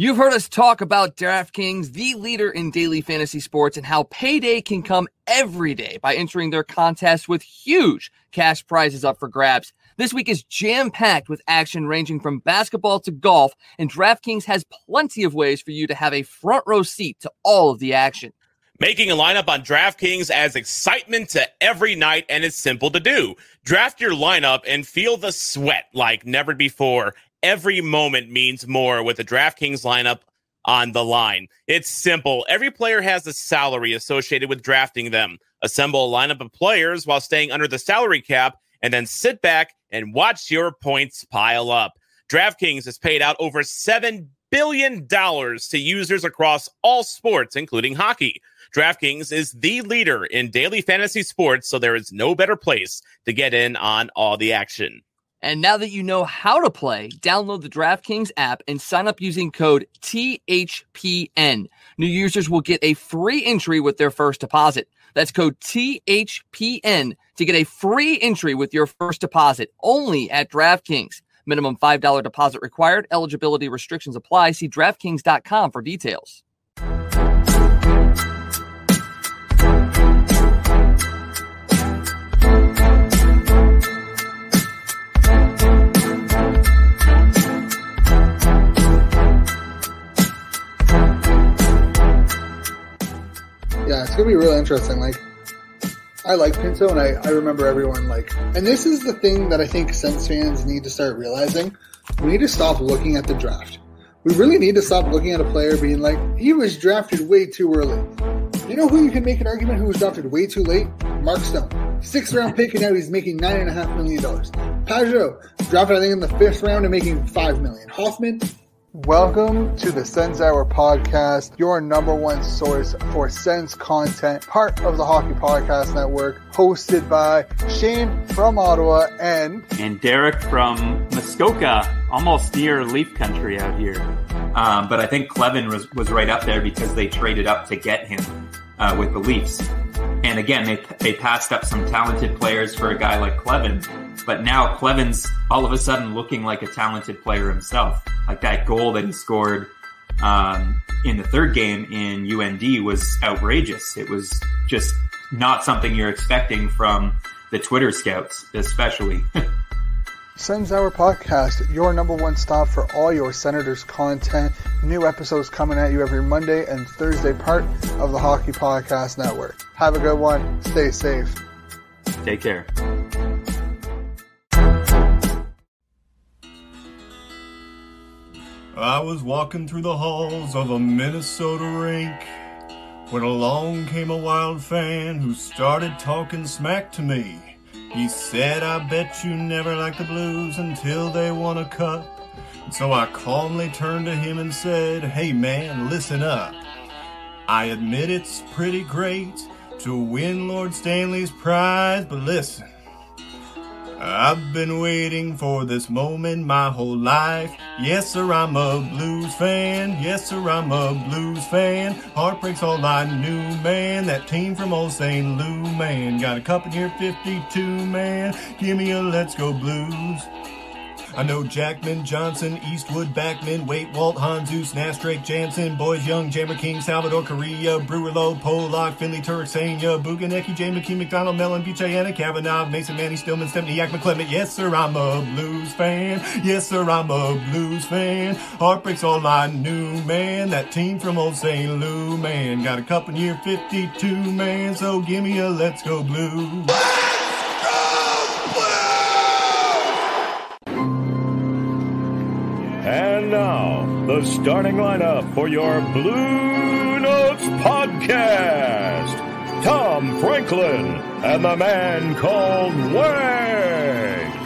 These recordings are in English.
You've heard us talk about DraftKings, the leader in daily fantasy sports, and how payday can come every day by entering their contest with huge cash prizes up for grabs. This week is jam packed with action ranging from basketball to golf, and DraftKings has plenty of ways for you to have a front row seat to all of the action. Making a lineup on DraftKings adds excitement to every night, and it's simple to do. Draft your lineup and feel the sweat like never before every moment means more with the DraftKings lineup on the line. It's simple. Every player has a salary associated with drafting them. Assemble a lineup of players while staying under the salary cap, and then sit back and watch your points pile up. DraftKings has paid out over $7 billion to users across all sports, including hockey. DraftKings is the leader in daily fantasy sports, so there is no better place to get in on all the action. And now that you know how to play, download the DraftKings app and sign up using code THPN. New users will get a free entry with their first deposit. That's code THPN to get a free entry with your first deposit only at DraftKings. Minimum $5 deposit required. Eligibility restrictions apply. See DraftKings.com for details. It's gonna be really interesting. Like, I like Pinto, and I, I remember everyone like, and this is the thing that I think Sens fans need to start realizing. We need to stop looking at the draft. We really need to stop looking at a player being like, he was drafted way too early. You know who you can make an argument who was drafted way too late? Mark Stone. Sixth round pick, and now he's making nine and a half million dollars. Pageau, drafted I think in the fifth round and making five million. Hoffman, Welcome to the Sens Hour podcast, your number one source for Sens content, part of the Hockey Podcast Network, hosted by Shane from Ottawa and and Derek from Muskoka, almost near Leaf Country out here. Um, but I think Kleven was, was right up there because they traded up to get him uh, with the Leafs. And again, they, they passed up some talented players for a guy like Kleven, but now Kleven's all of a sudden looking like a talented player himself. Like that goal that he scored um, in the third game in UND was outrageous. It was just not something you're expecting from the Twitter scouts, especially. Sens Hour Podcast, your number one stop for all your Senators content. New episodes coming at you every Monday and Thursday, part of the Hockey Podcast Network. Have a good one. Stay safe. Take care. I was walking through the halls of a Minnesota rink when along came a wild fan who started talking smack to me. He said, I bet you never liked the blues until they won a cup. And so I calmly turned to him and said, Hey man, listen up. I admit it's pretty great to win Lord Stanley's prize, but listen. I've been waiting for this moment my whole life. Yes, sir, I'm a blues fan. Yes, sir, I'm a blues fan. Heartbreak's all I knew, man. That team from old St. Lou, man. Got a cup in here, 52, man. Give me a let's go blues. I know Jackman, Johnson, Eastwood, Backman, Weight, Walt, Hanzus, Nash, Drake, Janssen, Boyes Young, Jammer King, Salvador, Korea, Brewer Low, Polak, Finley, Turksania, Buganecki, Jay McKee, McDonald, Mellon, Buchanan, Kavanaugh, Mason, Manny, Stillman, Stempniak, McClement. Yes, sir, I'm a blues fan. Yes, sir, I'm a blues fan. Heartbreak's all I knew, man. That team from old St. Lou, man. Got a cup in year 52, man. So give me a let's go blues. Now, the starting lineup for your Blue Notes podcast. Tom Franklin and the man called Wags.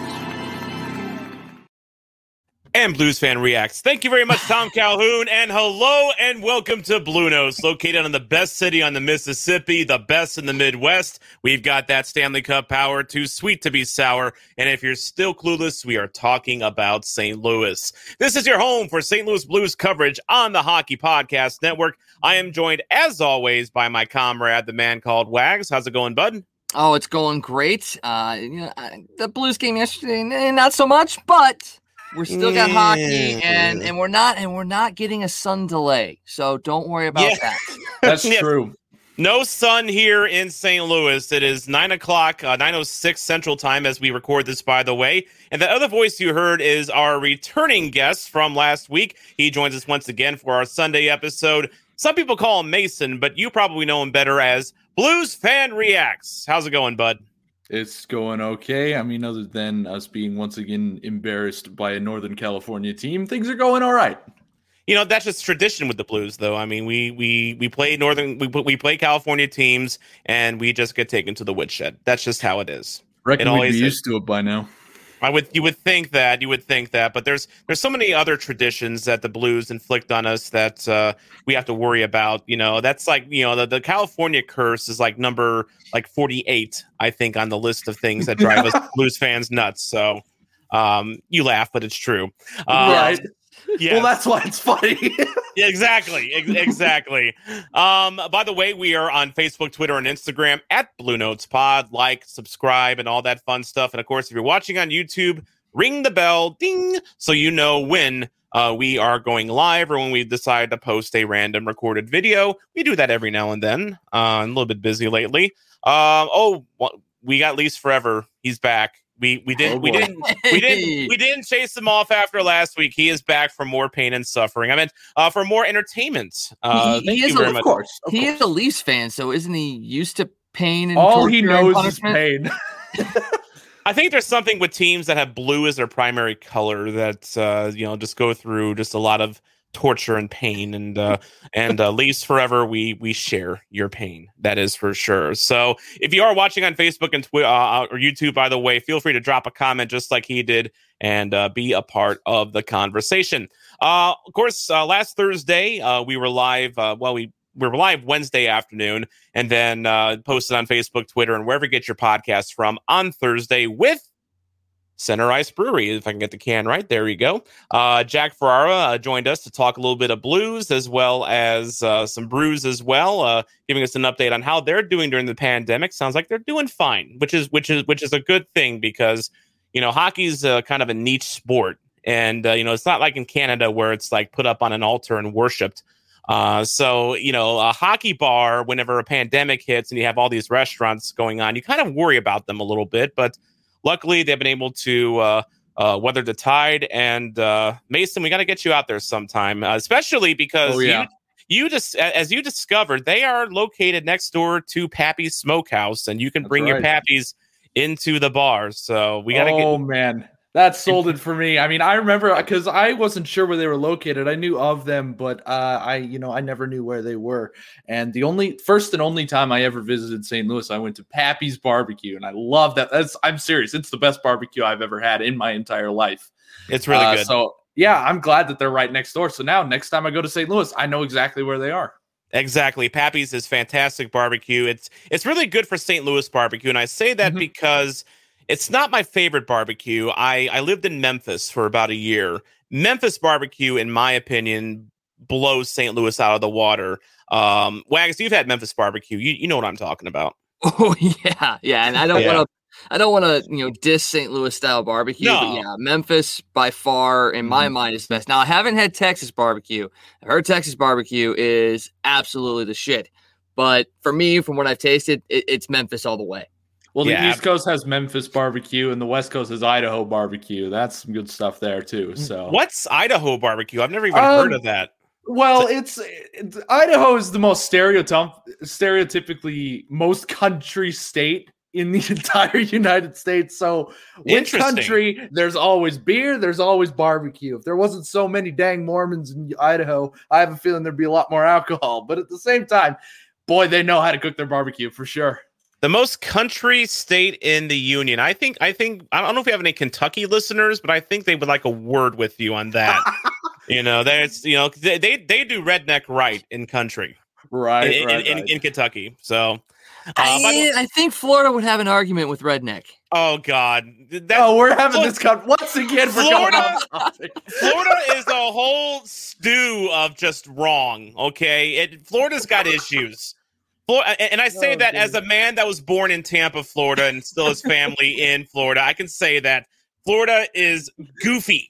And Blues Fan Reacts. Thank you very much, Tom Calhoun. And hello and welcome to Blue Notes, located in the best city on the Mississippi, the best in the Midwest. We've got that Stanley Cup power, too sweet to be sour. And if you're still clueless, we are talking about St. Louis. This is your home for St. Louis Blues coverage on the Hockey Podcast Network. I am joined, as always, by my comrade, the man called Wags. How's it going, bud? Oh, it's going great. Uh, you know, the Blues game yesterday, not so much, but We're still got hockey, and and we're not and we're not getting a sun delay. So don't worry about Yeah. that. That's Yes. true. No sun here in St. Louis. It is nine o'clock, uh, nine oh six Central Time as we record this. By the way, and the other voice you heard is our returning guest from last week. He joins us once again for our Sunday episode. Some people call him Mason, but you probably know him better as Blues Fan Reacts. How's it going, bud? It's going okay. I mean, other than us being once again embarrassed by a Northern California team, things are going all right. You know that's just tradition with the Blues, though. I mean, we we we play Northern, we we play California teams, and we just get taken to the woodshed. That's just how it is. Reckon It we'd always be is. used to it by now. I would you would think that you would think that, but there's there's so many other traditions that the Blues inflict on us that uh, we have to worry about. You know, that's like you know the, the California curse is like number like 48, I think, on the list of things that drive us Blues fans nuts. So um, you laugh, but it's true. Uh, right. Yeah. Well, that's why it's funny. Exactly. Ex- exactly. Um, by the way, we are on Facebook, Twitter, and Instagram at Blue Notes Pod. Like, subscribe, and all that fun stuff. And of course, if you're watching on YouTube, ring the bell, ding, so you know when uh, we are going live or when we decide to post a random recorded video. We do that every now and then. Uh, I'm a little bit busy lately. Um, oh, we got Leafs Forever. He's back. We we didn't Oh, we didn't we didn't we didn't chase him off after last week. He is back for more pain and suffering. I meant uh, for more entertainment. Uh, He- thank he is you a- very of much. course. Of he course. is a Leafs fan, so isn't he used to pain and All he knows is pain. I think there's something with teams that have blue as their primary color that uh, you know just go through just a lot of torture and pain and uh and uh leafs forever we we share your pain that is for sure. So if you are watching on facebook and twitter uh, or youtube by the way feel free to drop a comment just like he did and uh, be a part of the conversation. Uh of course uh, last thursday uh we were live uh well we we were live wednesday afternoon and then uh posted on facebook twitter and wherever you get your podcasts from on thursday with Center Ice Brewery. If I can get the can right, there you go. Uh, Jack Ferrara uh, joined us to talk a little bit of blues as well as uh, some brews as well, uh, giving us an update on how they're doing during the pandemic. Sounds like they're doing fine, which is which is which is a good thing because you know hockey's kind of a niche sport, and uh, you know it's not like in Canada where it's like put up on an altar and worshipped. So you know, a hockey bar, whenever a pandemic hits and you have all these restaurants going on, you kind of worry about them a little bit. But luckily, they've been able to uh, uh, weather the tide. And uh, Mason, we got to get you out there sometime, uh, especially because Oh, yeah. you, you just as you discovered, they are located next door to Pappy's Smokehouse, and you can That's bring your. Pappies into the bar. So we got to get oh get. man, that sold it for me. I mean, I remember because I wasn't sure where they were located. I knew of them, but uh, I, you know, I never knew where they were. And the only first and only time I ever visited St. Louis, I went to Pappy's Barbecue, and I love that. That's I'm serious. It's the best barbecue I've ever had in my entire life. It's really Uh, good. So yeah, I'm glad that they're right next door. So now next time I go to St. Louis, I know exactly where they are. Exactly. Pappy's is fantastic barbecue. It's it's really good for St. Louis barbecue. And I say that Mhm. because it's not my favorite barbecue. I, I lived in Memphis for about a year. Memphis barbecue, in my opinion, blows St. Louis out of the water. Um, Wags, you've had Memphis barbecue. You, you know what I'm talking about. Oh yeah, yeah, and I don't Yeah. want to. I don't want to, you know, diss St. Louis style barbecue, No. but yeah, Memphis by far, in my mind, is the best. Now, I haven't had Texas barbecue. I heard Texas barbecue is absolutely the shit, but for me, from what I've tasted, it, it's Memphis all the way. Well, the Yeah. East Coast has Memphis barbecue, and the West Coast has Idaho barbecue. That's some good stuff there too. So What's Idaho barbecue? I've never even Um, heard of that. Well, it's, it's Idaho is the most stereotyp- stereotypically most country state in the entire United States. So, with Interesting. country, there's always beer, there's always barbecue. If there wasn't so many dang Mormons in Idaho, I have a feeling there'd be a lot more alcohol. But at the same time, boy, they know how to cook their barbecue for sure. The most country state in the union. I think. I think. I don't know if we have any Kentucky listeners, but I think they would like a word with you on that. you know, there's. You know, they they, they do redneck right in country Right, in, right, in, right. in, in Kentucky. So, uh, I, I think Florida would have an argument with redneck. oh god, that, oh, we're having Flor- this con- once again. We're going Florida- Florida is a whole stew of just wrong. Okay, it, Florida's got issues. Flor- and I say Oh, that as a man that was born in Tampa, Florida, and still has family in Florida. I can say that Florida is goofy.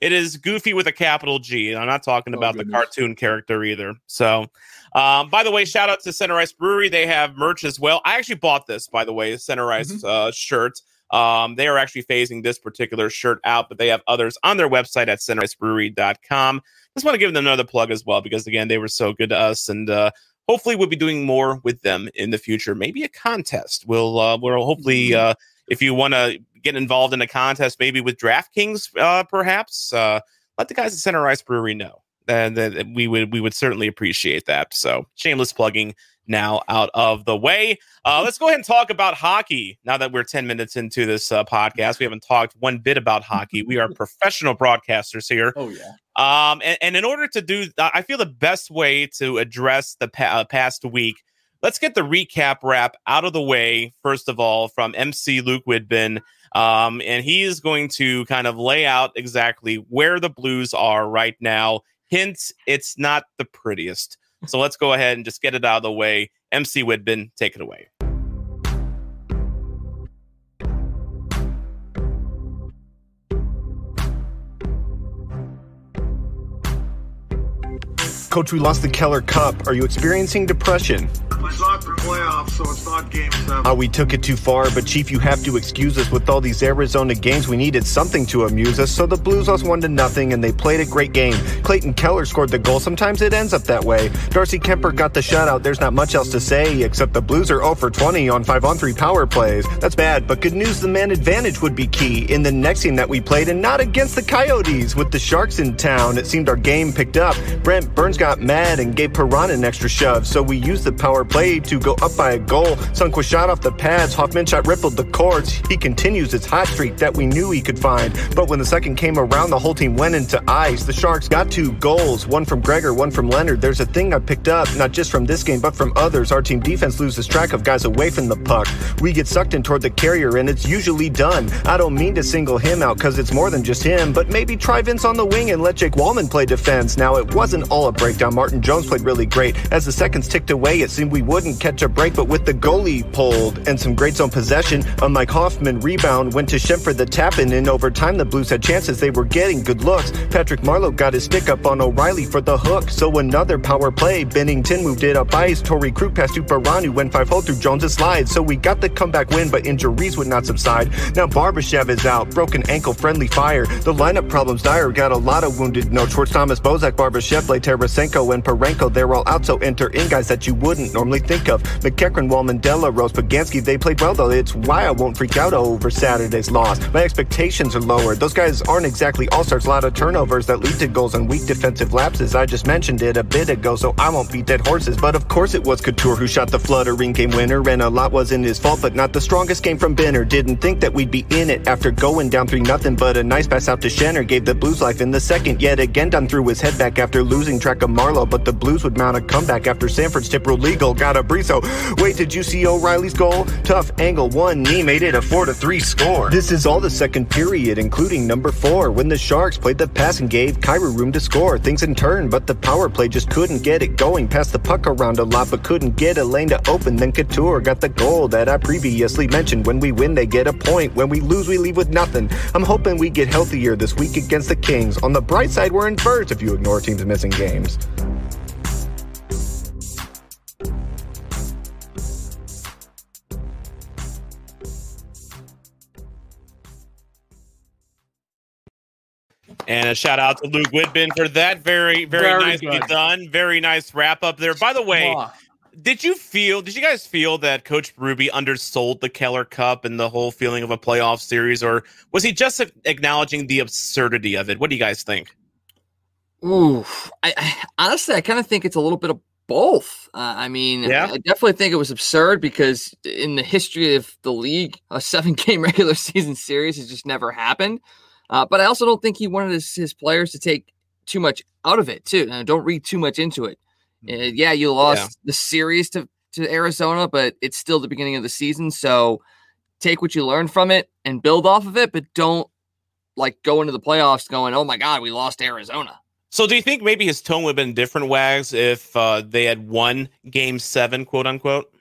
It is Goofy with a capital G. And I'm not talking Oh, about the cartoon character either. So, um, by the way, shout out to Center Ice Brewery. They have merch as well. I actually bought this, by the way, Center Ice Mm-hmm. uh, shirt. Um, they are actually phasing this particular shirt out, but they have others on their website at centericebrewery.com. Just want to give them another plug as well because, again, they were so good to us. And uh, hopefully, we'll be doing more with them in the future. Maybe a contest. We'll, uh, we'll hopefully, Mm-hmm. uh, if you want to get involved in a contest, maybe with DraftKings, uh, perhaps, uh, let the guys at Center Ice Brewery know. And then we would we would certainly appreciate that. So shameless plugging now out of the way. Uh, let's go ahead and talk about hockey. Now that we're ten minutes into this uh, podcast, we haven't talked one bit about hockey. We are professional broadcasters here. Oh yeah. Um, and, and in order to do, I feel the best way to address the pa- uh, past week. Let's get the recap wrap out of the way first of all from MC Luke Widbin, um, and he is going to kind of lay out exactly where the Blues are right now. Hint: it's not the prettiest. So let's go ahead and just get it out of the way. MC Widbin, take it away. Coach, we lost the Keller Cup. Are you experiencing depression? It's not the playoffs, so it's not game seven. Uh, we took it too far, but Chief, you have to excuse us with all these Arizona games. We needed something to amuse us, so the Blues lost one to nothing, and they played a great game. Clayton Keller scored the goal. Sometimes it ends up that way. Darcy Kuemper got the shutout. There's not much else to say, except the Blues are 0 for 20 on 5 on 3 power plays. That's bad, but good news the man advantage would be key in the next game that we played, and not against the Coyotes. With the Sharks in town, it seemed our game picked up. Brent Burns got mad and gave Perron an extra shove, so we used the power play to go up by a goal. Sundqvist shot off the pads, Hoffman shot rippled the courts. He continues his hot streak that we knew he could find. But when the second came around, the whole team went into ice. The Sharks got two goals, one from Gregor, one from Leonard. There's a thing I picked up, not just from this game, but from others. Our team defense loses track of guys away from the puck. We get sucked in toward the carrier, and it's usually done. I don't mean to single him out, cause it's more than just him, but maybe try Vince on the wing and let Jake Walman play defense. Now, it wasn't all a breakdown. Martin Jones played really great. As the seconds ticked away, it seemed we wouldn't catch a break, but with the goalie pulled and some great zone possession, a Mike Hoffman rebound went to Schenn for the tap in. In overtime, the Blues had chances. They were getting good looks. Patrick Marleau got his stick up on O'Reilly for the hook. So another power play. Binnington moved it up ice. Torey Krug passed to Baranu, went 5 hole through Jones' slide. So we got the comeback win, but injuries would not subside. Now Barbashev is out. Broken ankle, friendly fire. The lineup problems dire. Got a lot of wounded. No Schwartz, Thomas, Bozak, Barbashev, Blake, Tarasenko, and Parenko. They're all out, so enter in guys that you wouldn't normally think of. MacEachern, Walman, Della, Rose, Poganski, they played well though. It's why I won't freak out over Saturday's loss. My expectations are lower. Those guys aren't exactly all stars. A lot of turnovers that lead to goals and weak defensive lapses. I just mentioned it a bit ago, so I won't beat dead horses. But of course it was Couture who shot the fluttering game winner, and a lot wasn't his fault, but not the strongest game from Benner. Didn't think that we'd be in it after going down 3 nothing, but a nice pass out to Shenner gave the Blues life in the second. Yet again, Dunn threw his head back after losing track of Marleau, but the Blues would mount a comeback after Sanford's tip ruled legal. Got a breeze, so wait, did you see O'Reilly's goal? Tough angle, one knee made it a 4 to 3 score. This is all the second period, including number 4, when the Sharks played the pass and gave Kyrou room to score. Things in turn, but the power play just couldn't get it going. Passed the puck around a lot, but couldn't get a lane to open. Then Couture got the goal that I previously mentioned. When we win, they get a point. When we lose, we leave with nothing. I'm hoping we get healthier this week against the Kings. On the bright side, we're in first if you ignore teams missing games. And a shout out to Luke Widbin for that. Very, very, Very nicely good. done. Very nice wrap up there. By the way, did you feel, did you guys feel that Coach Ruby undersold the Keller Cup and the whole feeling of a playoff series, or was he just acknowledging the absurdity of it? What do you guys think? Ooh, I, I honestly, I kind of think it's a little bit of both. Uh, I mean, Yeah? I definitely think it was absurd because in the history of the league, a seven-game regular season series has just never happened. Uh, but I also don't think he wanted his, his players to take too much out of it too. Uh, don't read too much into it. Uh, yeah, you lost the series to to Arizona, but it's still the beginning of the season, so take what you learned from it and build off of it. But don't like go into the playoffs going, "Oh my God, we lost Arizona." So, do you think maybe his tone would have been different, Wags, if uh, they had won Game Seven, quote unquote?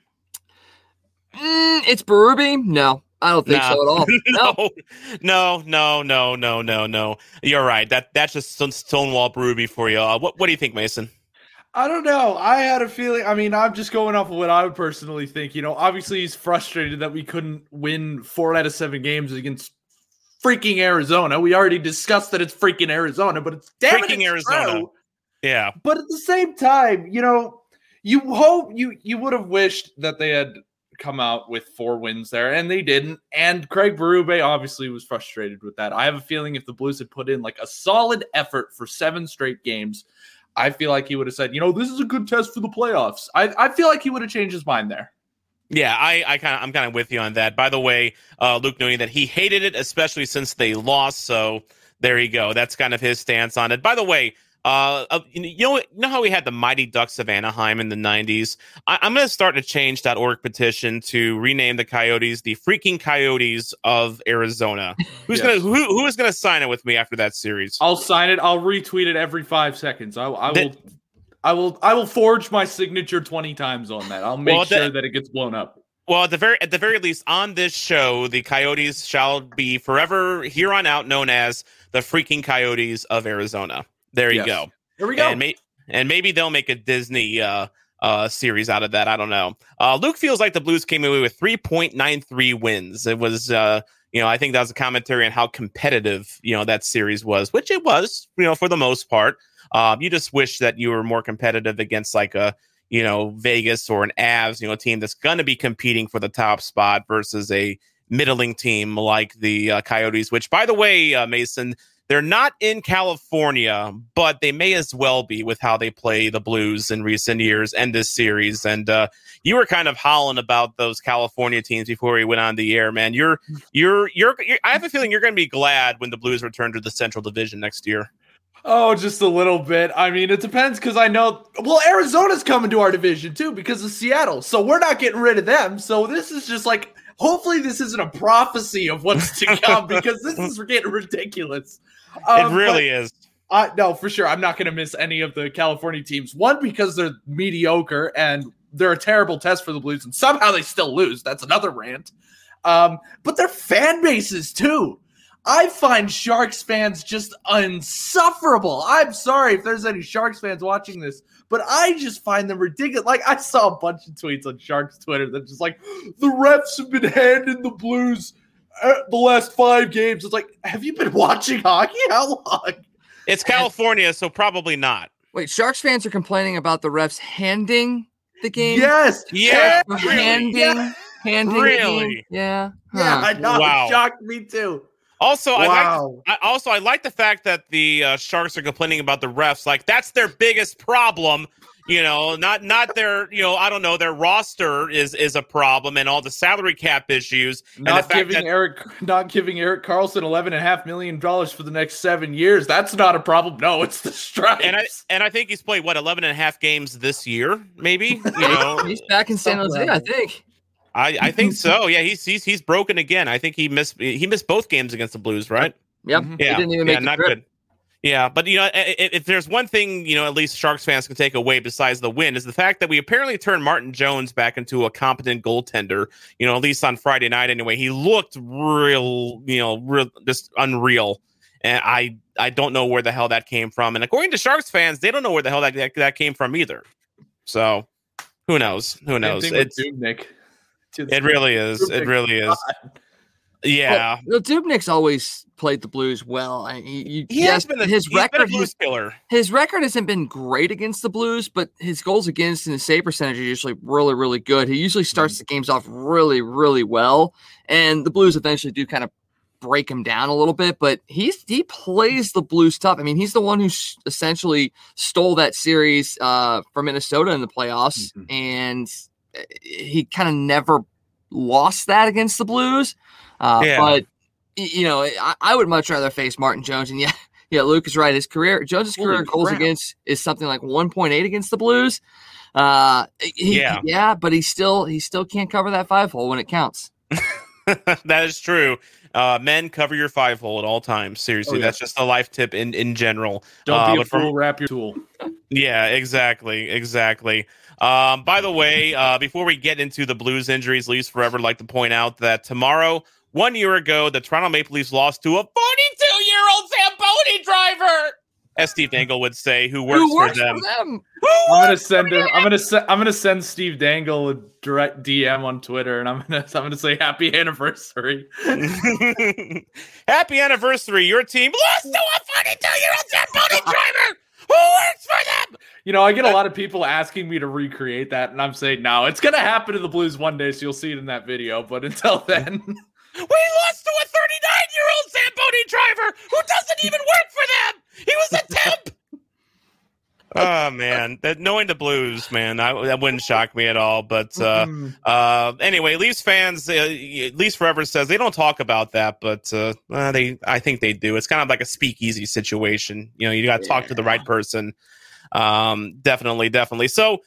Mm, it's Berube. No, I don't think Nah. so at all. No. no, no, no, no, no, no, no. You're right. That that's just some Stonewall Brewery for you. Uh, what what do you think, Mason? I don't know. I had a feeling. I mean, I'm just going off of what I would personally think. You know, obviously he's frustrated that we couldn't win four out of seven games against freaking Arizona. We already discussed that it's freaking Arizona, but it's damn Freaking it's Arizona. true. Yeah, But at the same time, you know, you hope you you would have wished that they had come out with four wins there, and they didn't. And Craig Berube obviously was frustrated with that. I have a feeling if the Blues had put in like a solid effort for seven straight games, I feel like he would have said, you know, this is a good test for the playoffs. I, I feel like he would have changed his mind there. Yeah. I I kind of I'm kind of with you on that. By the way, uh, Luke noting that he hated it, especially since they lost. So there you go. That's kind of his stance on it. By the way. Uh, uh, you know, you know, how we had the Mighty Ducks of Anaheim in the '90s. I, I'm going to start a Change.org petition to rename the Coyotes the freaking Coyotes of Arizona. Who's Yes. gonna who who is gonna sign it with me after that series? I'll sign it. I'll retweet it every five seconds. I, I will. That- I will. I will forge my signature twenty times on that. I'll make Well, sure that- that it gets blown up. Well, at the very at the very least, on this show, the Coyotes shall be forever here on out known as the freaking Coyotes of Arizona. There you Yes. go. Here we go. And, may, and maybe they'll make a Disney uh, uh, series out of that. I don't know. Uh, Luke feels like the Blues came away with 3.93 wins. It was, uh, you know, I think that was a commentary on how competitive, you know, that series was, which it was, you know, for the most part. Um, you just wish that you were more competitive against like a, you know, Vegas or an Avs, you know, a team that's going to be competing for the top spot versus a middling team like the uh, Coyotes, which, by the way, uh, Mason, they're not in California, but they may as well be with how they play the Blues in recent years and this series. And uh, you were kind of howling about those California teams before we went on the air, man. You're, you're, you're. you're I have a feeling you're going to be glad when the Blues return to the Central Division next year. Oh, just a little bit. I mean, it depends because I know. Well, Arizona's coming to our division too because of Seattle, so we're not getting rid of them. So this is just like, hopefully, this isn't a prophecy of what's to come because this is getting ridiculous. Um, it really is. Uh, no, for sure. I'm not going to miss any of the California teams. One, because they're mediocre and they're a terrible test for the Blues, and somehow they still lose. That's another rant. Um, but their fan bases, too. I find Sharks fans just insufferable. I'm sorry if there's any Sharks fans watching this, but I just find them ridiculous. Like, I saw a bunch of tweets on Sharks Twitter that just like, the refs have been handing the Blues uh, the last five games. It's like, have you been watching hockey? How long? It's California, so probably not. Wait, Sharks fans are complaining about the refs handing the game. Yes. Yeah, really. handing, Yeah. handing. the Really? game? Yeah. Yeah, Huh. I know. Wow. It shocked me too. Also, I like. I also I like the fact that the uh, Sharks are complaining about the refs. Like that's their biggest problem. You know, not not their you know I don't know their roster is is a problem and all the salary cap issues. and the not fact giving that- Eric not giving Erik Karlsson eleven and a half million dollars for the next seven years. That's not a problem. No, it's the strikes. And I and I think he's played what 11 and a half games this year, maybe. You know, He's back in San Jose, I think. I, I think so. Yeah, he's he's he's broken again. I think he missed he missed both games against the Blues, right? Yep. Mhm. He Yeah, didn't even yeah, make the not trip. good. Yeah, but you know, i- i- if there's one thing you know, at least Sharks fans can take away besides the win is the fact that we apparently turned Martin Jones back into a competent goaltender. You know, at least on Friday night anyway, he looked real, you know, real just unreal. And I I don't know where the hell that came from. And according to Sharks fans, they don't know where the hell that that, that came from either. So who knows? Who Same knows? thing with It's Dubnyk. To- it really is. It really is. God. Yeah. Well, Dubnyk's always played the Blues well. I, he, he- He yes, has been a, his he's been a record. blues His, killer. his record hasn't been great against the Blues, but his goals against and his save percentage are usually really, really good. He usually starts the games off really, really well, and the Blues eventually do kind of break him down a little bit. But he's he plays the Blues tough. I mean, he's the one who s- essentially stole that series uh, for Minnesota in the playoffs, Mhm. and he kind of never lost that against the Blues. Uh, Yeah. But you know, I, I would much rather face Martin Jones. And yeah, yeah, Luke is right. His career, Jones's Holy career goals crap. against is something like 1.8 against the Blues. Uh, he- Yeah. yeah, but he still he still can't cover that five hole when it counts. that is true. Uh, men cover your five hole at all times. Seriously, Oh, yeah. that's just a life tip in in general. Don't Uh, be a but from- fool. Wrap your tool. Yeah, exactly, exactly. Um, by the way, uh, before we get into the Blues injuries, Leafs forever like to point out that tomorrow, one year ago, the Toronto Maple Leafs lost to a 42-year-old Zamboni driver, as Steve Dangle would say, who works, Who works for them. for them? I'm gonna send her. I'm gonna send. I'm gonna send Steve Dangle a direct DM on Twitter, and I'm gonna. I'm gonna say happy anniversary. Happy anniversary! Your team lost to a 42-year-old Zamboni driver who works for them. You know, I get a lot of people asking me to recreate that, and I'm saying no. It's gonna happen to the Blues one day, so you'll see it in that video. But until then, We lost to a 39-year-old Zamboni driver who doesn't even work for them. He was a temp. oh man, that knowing the Blues, man, I, that wouldn't shock me at all. But uh, uh, anyway, Leafs fans, uh, Leafs Forever says they don't talk about that, but uh, uh, they, I think they do. It's kind of like a speakeasy situation. You know, you got to talk to the right person. Um, definitely, definitely. So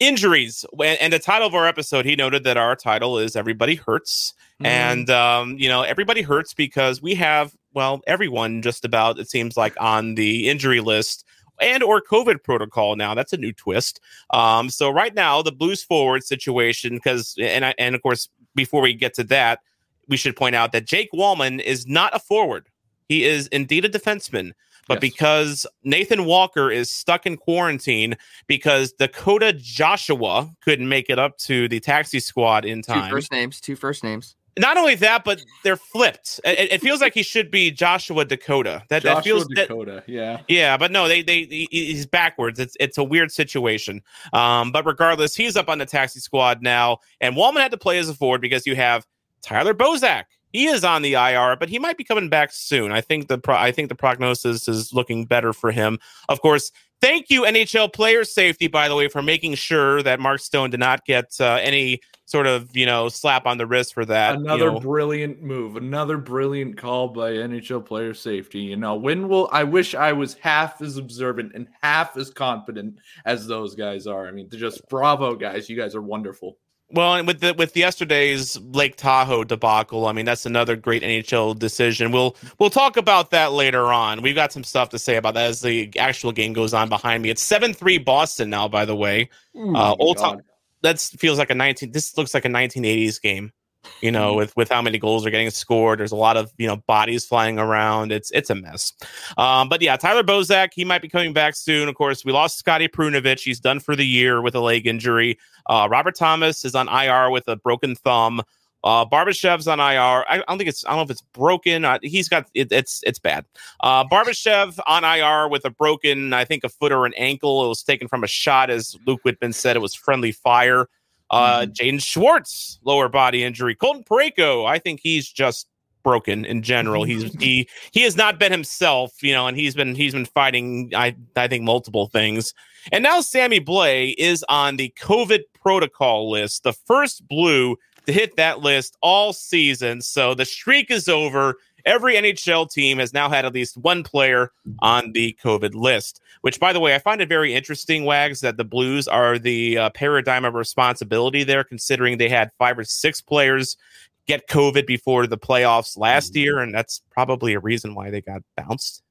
injuries, and the title of our episode, he noted that our title is "Everybody Hurts." and um, you know everybody hurts because we have well everyone just about it seems like on the injury list and or covid protocol now. That's a new twist. Um, so right now the blues forward situation because and I, and of course before we get to that we should point out that jake walman is not a forward. He is indeed a defenseman but Yes. because Nathan Walker is stuck in quarantine because Dakota Joshua couldn't make it up to the taxi squad in Two time first names. Two first names. not only that, but they're flipped. It, it feels like he should be Joshua Dakota. That that Joshua feels that, Dakota. yeah. yeah, but no, they they he- he's backwards. It's it's a weird situation. Um, but regardless, he's up on the taxi squad now, and Wallman had to play as a forward because you have Tyler Bozak. He is on the IR, but he might be coming back soon. I think the pro- I think the prognosis is looking better for him. Of course, thank you NHL player safety by the way for making sure that Mark Stone did not get uh, any sort of you know slap on the wrist for that. you Another know. brilliant move. Another brilliant call by NHL player safety. You know, when will I wish I was half as observant and half as confident as those guys are. I mean, they're just bravo, guys. You guys are wonderful. Well, and with the with yesterday's Lake Tahoe debacle, I mean that's another great NHL decision. We'll we'll talk about that later on. We've got some stuff to say about that as the actual game goes on behind me. It's seven three Boston now, by the way. uh, old time. That feels like a nineteen. This looks like a nineteen eighties game. You know, with with how many goals are getting scored. There's a lot of you know bodies flying around. It's it's a mess. Um, but yeah, Tyler Bozak, he might be coming back soon. Of course, we lost Scotty Perunovich. He's done for the year with a leg injury. Uh, Robert Thomas is on IR with a broken thumb. Uh, Barbashev's on IR. I, I don't think it's. I don't know if it's broken. Uh, he's got it, it's it's bad. Uh, Barbashev on IR with a broken, I think, a foot or an ankle. It was taken from a shot, as Luke Widbin said. It was friendly fire. Uh, Jaden Schwartz, lower body injury. Colton Parayko, I think he's just broken in general. He's he he has not been himself, you know, and he's been he's been fighting. I I think multiple things. And now Sammy Blais is on the COVID protocol list, the first blue to hit that list all season. So the streak is over. Every NHL team has now had at least one player on the COVID list, which, by the way, I find it very interesting, Wags, that the Blues are the uh, paradigm of responsibility there, considering they had five or six players get COVID before the playoffs last year. And that's probably a reason why they got bounced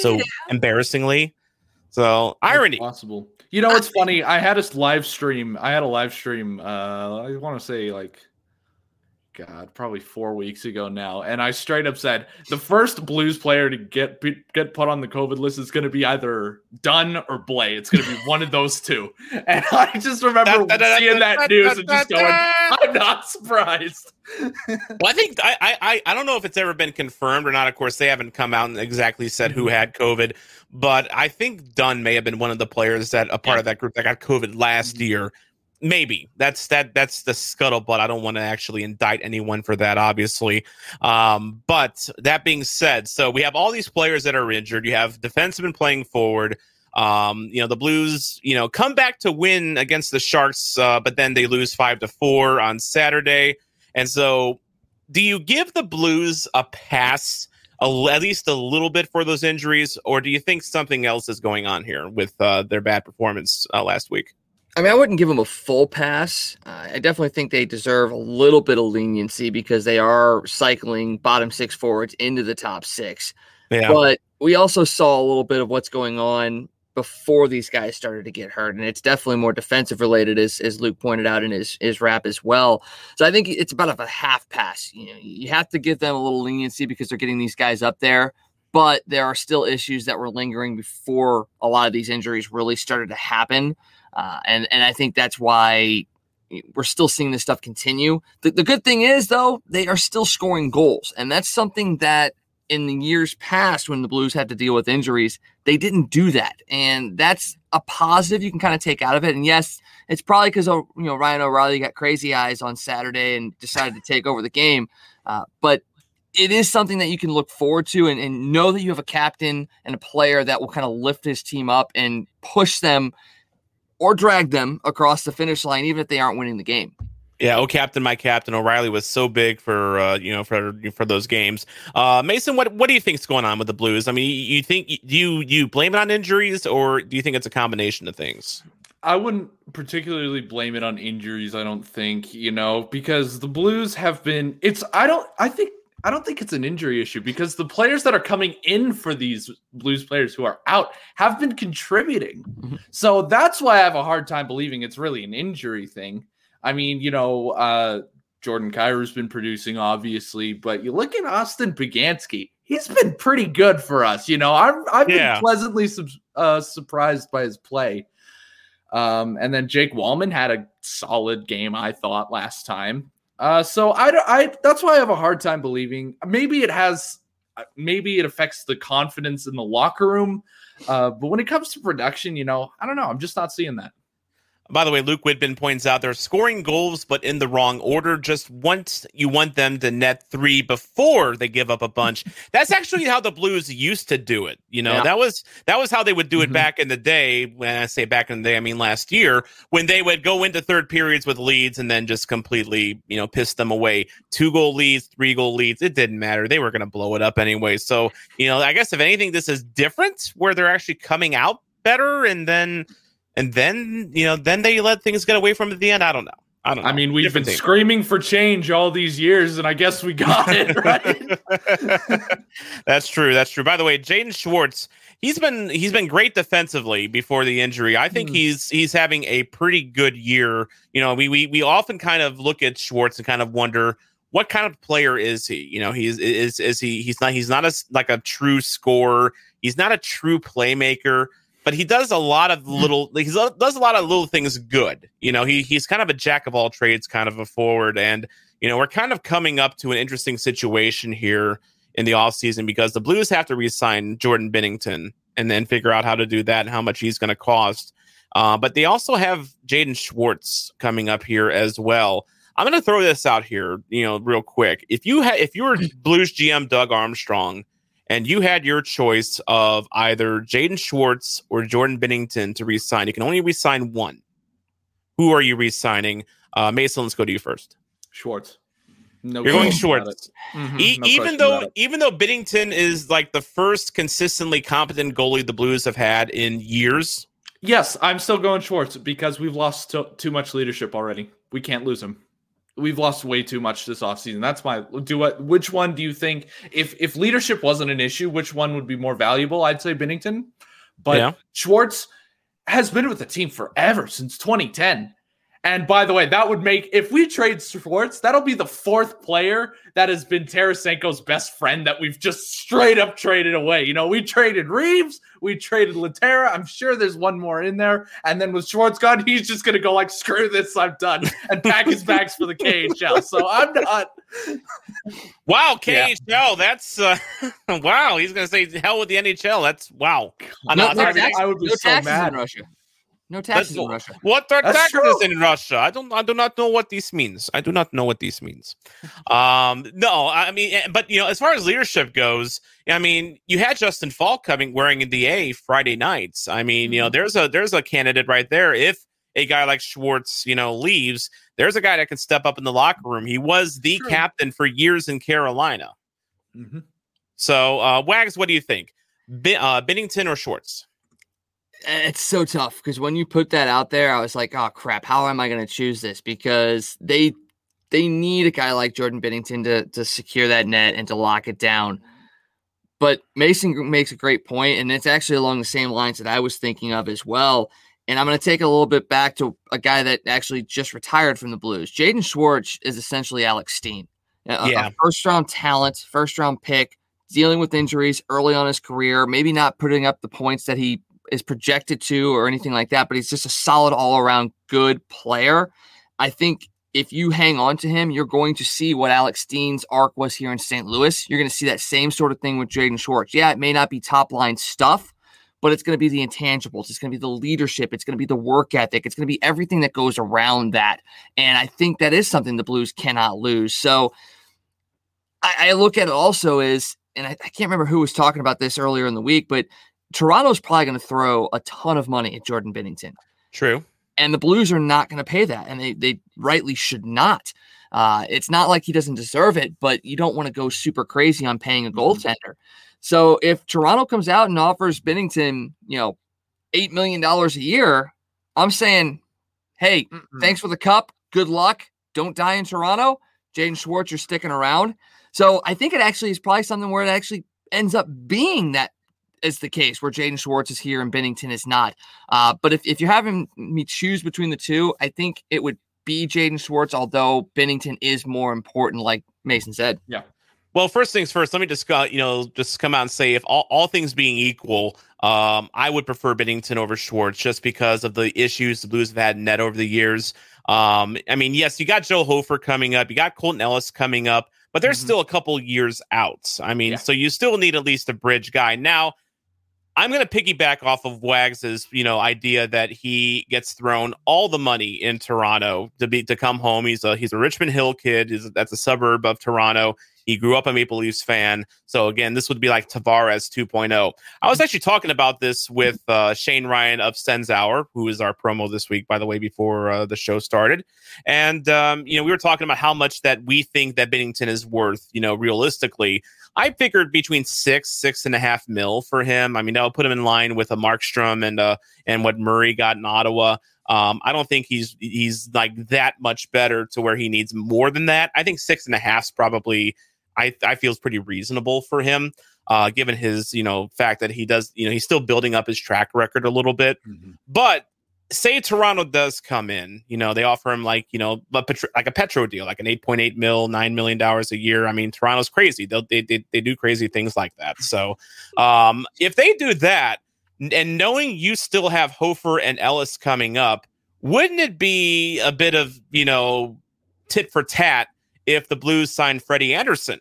so embarrassingly. So, irony. Possible. You know, it's funny. I had a live stream. I had a live stream. Uh, I want to say like, God, probably four weeks ago now, and I straight up said the first Blues player to get get put on the COVID list is going to be either Dunn or Blais. It's going to be one of those two. And I just remember seeing that news and just going, I'm not surprised. well, I think I, I I- I don't know if it's ever been confirmed or not. Of course, they haven't come out and exactly said who mm-hmm. had COVID, but I think Dunn may have been one of the players that a part of that group that got COVID last mm-hmm. year. Maybe that's that that's the scuttlebutt. I don't want to actually indict anyone for that, obviously. Um, but that being said, so we have all these players that are injured. You have defensemen playing forward. Um, you know, the Blues, you know, come back to win against the Sharks, uh, but then they lose five to four on Saturday. And so, do you give the Blues a pass, a, at least a little bit for those injuries, or do you think something else is going on here with uh, their bad performance uh, last week? I mean, I wouldn't give them a full pass. Uh, I definitely think they deserve a little bit of leniency because they are cycling bottom six forwards into the top six. Yeah. But we also saw a little bit of what's going on before these guys started to get hurt. And it's definitely more defensive related, as, as Luke pointed out in his, his rap as well. So I think it's about a half pass. You know, you have to give them a little leniency because they're getting these guys up there. But there are still issues that were lingering before a lot of these injuries really started to happen. Uh, and and I think that's why we're still seeing this stuff continue. The, the good thing is though they are still scoring goals, and that's something that in the years past when the Blues had to deal with injuries, they didn't do that, and that's a positive you can kind of take out of it. And yes, it's probably because you know Ryan O'Reilly got crazy eyes on Saturday and decided to take over the game, uh, but it is something that you can look forward to and, and know that you have a captain and a player that will kind of lift his team up and push them or drag them across the finish line, even if they aren't winning the game. Yeah, oh captain, my captain O'Reilly was so big for uh, you know for for those games. Uh, Mason, what what do you think's going on with the Blues? I mean, you think do you you blame it on injuries or do you think it's a combination of things? I wouldn't particularly blame it on injuries. I don't think you know because the Blues have been. It's I don't I think I don't think it's an injury issue because the players that are coming in for these Blues players who are out have been contributing. Mm-hmm. So that's why I have a hard time believing it's really an injury thing. I mean, you know, uh, Jordan Kyrou's been producing, obviously, but you look at Austin Poganski, he's been pretty good for us. You know, I've, I've yeah. been pleasantly uh, surprised by his play. Um, and then Jake Walman had a solid game, I thought, last time. Uh, so I, I that's why I have a hard time believing. Maybe it has, uh, maybe it affects the confidence in the locker room. Uh, but when it comes to production, you know, I don't know. I'm just not seeing that. By the way, Luke Widbin points out they're scoring goals, but in the wrong order. Just once you want them to net three before they give up a bunch. That's actually how the Blues used to do it. You know, yeah. that was that was how they would do it mm-hmm. back in the day. When I say back in the day, I mean last year when they would go into third periods with leads and then just completely, you know, piss them away. Two goal leads, three goal leads. It didn't matter. They were going to blow it up anyway. So, you know, I guess if anything, this is different where they're actually coming out better and then and then you know then they let things get away from at the end. I don't know. I don't. Know. I mean, we've Different been thing. screaming for change all these years, and I guess we got it right. that's true. That's true. By the way, Jaden Schwartz, he's been he's been great defensively before the injury. I think mm. he's he's having a pretty good year. You know, we we we often kind of look at Schwartz and kind of wonder what kind of player is he? You know, he's is is he he's not he's not a like a true scorer. He's not a true playmaker but he does a lot of hmm. little he does a lot of little things good you know he he's kind of a jack of all trades kind of a forward and you know we're kind of coming up to an interesting situation here in the offseason because the blues have to re-sign jordan binnington and then figure out how to do that and how much he's going to cost. Uh, but they also have jaden schwartz coming up here as well. I'm going to throw this out here you know real quick. If you had if you were blues gm doug armstrong and you had your choice of either Jaden Schwartz or Jordan Binnington to resign. You can only resign one. Who are you resigning? Uh, Mason, let's go to you first. Schwartz. No, you're going Schwartz. Mm-hmm. E- no even though even though Binnington is like the first consistently competent goalie the Blues have had in years. Yes, I'm still going Schwartz because we've lost to- too much leadership already. We can't lose him we've lost way too much this offseason. That's my do what which one do you think if if leadership wasn't an issue, which one would be more valuable? I'd say Binnington. But yeah. Schwartz has been with the team forever since 2010. And by the way, that would make if we trade Schwartz, that'll be the fourth player that has been Tarasenko's best friend that we've just straight up traded away. You know, we traded Reaves, we traded Lehtera. I'm sure there's one more in there. And then with Schwartz gone, he's just gonna go like, screw this, I'm done, and pack his bags for the KHL. So I'm not. Wow, KHL. Yeah. That's uh, wow. He's gonna say hell with the NHL. That's wow. No, no, I would be no so mad. In Russia. No taxes in Russia. What are That's taxes true. in Russia? I don't. I do not know what this means. I do not know what this means. um, no, I mean, eh, but you know, as far as leadership goes, I mean, you had Justin Faulk coming wearing the A Friday nights. I mean, you know, mm-hmm. there's a there's a candidate right there. If a guy like Schwartz, you know, leaves, there's a guy that can step up in the locker room. He was the true. captain for years in Carolina. Mm-hmm. So, uh, Wags, what do you think? B- uh, Binnington or Schwartz? Eh, it's so tough because when you put that out there, I was like, oh crap, how am I going to choose this? Because they they need a guy like Jordan Binnington to to secure that net and to lock it down. But Mason makes a great point, and it's actually along the same lines that I was thinking of as well. And I'm going to take a little bit back to a guy that actually just retired from the Blues. Jaden Schwartz is essentially Alex Steen, a, Yeah. a first round talent, first round pick, dealing with injuries early on his career, maybe not putting up the points that he is projected to or anything like that, but he's just a solid all around good player. I think if you hang on to him, you're going to see what Alex Steen's arc was here in St. Louis. You're going to see that same sort of thing with Jaden Schwartz. Yeah, it may not be top line stuff, but it's going to be the intangibles. It's going to be the leadership. It's going to be the work ethic. It's going to be everything that goes around that. And I think that is something the Blues cannot lose. So I, I look at it also as, and I, I can't remember who was talking about this earlier in the week, but Toronto's probably going to throw a ton of money at Jordan Binnington True. and the Blues are not going to pay that, and they they rightly should not. Uh, it's not like he doesn't deserve it, but you don't want to go super crazy on paying a goaltender. So if Toronto comes out and offers Binnington, you know, eight million dollars a year, I'm saying, hey, Mm-mm. thanks for the cup. Good luck. Don't die in Toronto. Jaden Schwartz, you're sticking around. So I think it actually is probably something where it actually ends up being that is the case where Jaden Schwartz is here and Binnington is not. Uh, but if, if you're having me choose between the two, I think it would be Jaden Schwartz, although Binnington is more important, like Mason said. Yeah. Well, first things first, let me just you know, just come out and say if all, all things being equal, um, I would prefer Binnington over Schwartz just because of the issues the Blues have had in net over the years. Um, I mean, yes, you got Joe Hofer coming up, you got Colton Ellis coming up, but they're Mhm. still a couple years out. I mean, Yeah. so you still need at least a bridge guy. Now, I'm going to piggyback off of Wags's, you know, idea that he gets thrown all the money in Toronto to be to come home. He's a he's a Richmond Hill kid. He's, that's a suburb of Toronto. He grew up a Maple Leafs fan. So again, this would be like Tavares 2.0. I was actually talking about this with uh, Shane Ryan of Senzauer, who is our promo this week, by the way, before uh, the show started. And um, you know, we were talking about how much that we think that Binnington is worth, you know, realistically. I figured between six, six and a half mil for him. I mean, that would put him in line with a Markstrom and uh and what Murray got in Ottawa. Um, I don't think he's he's like that much better to where he needs more than that. I think six and a half's probably I I feel is pretty reasonable for him, uh, given his you know fact that he does you know he's still building up his track record a little bit. But say Toronto does come in, you know, they offer him like, you know, a Petro, like a Petro deal, like an 8.8 mil, $9 million a year. I mean, Toronto's crazy. They'll, they, they, they do crazy things like that. So um, if they do that, and knowing you still have Hofer and Ellis coming up, wouldn't it be a bit of, you know, tit for tat if the Blues signed Freddie Andersen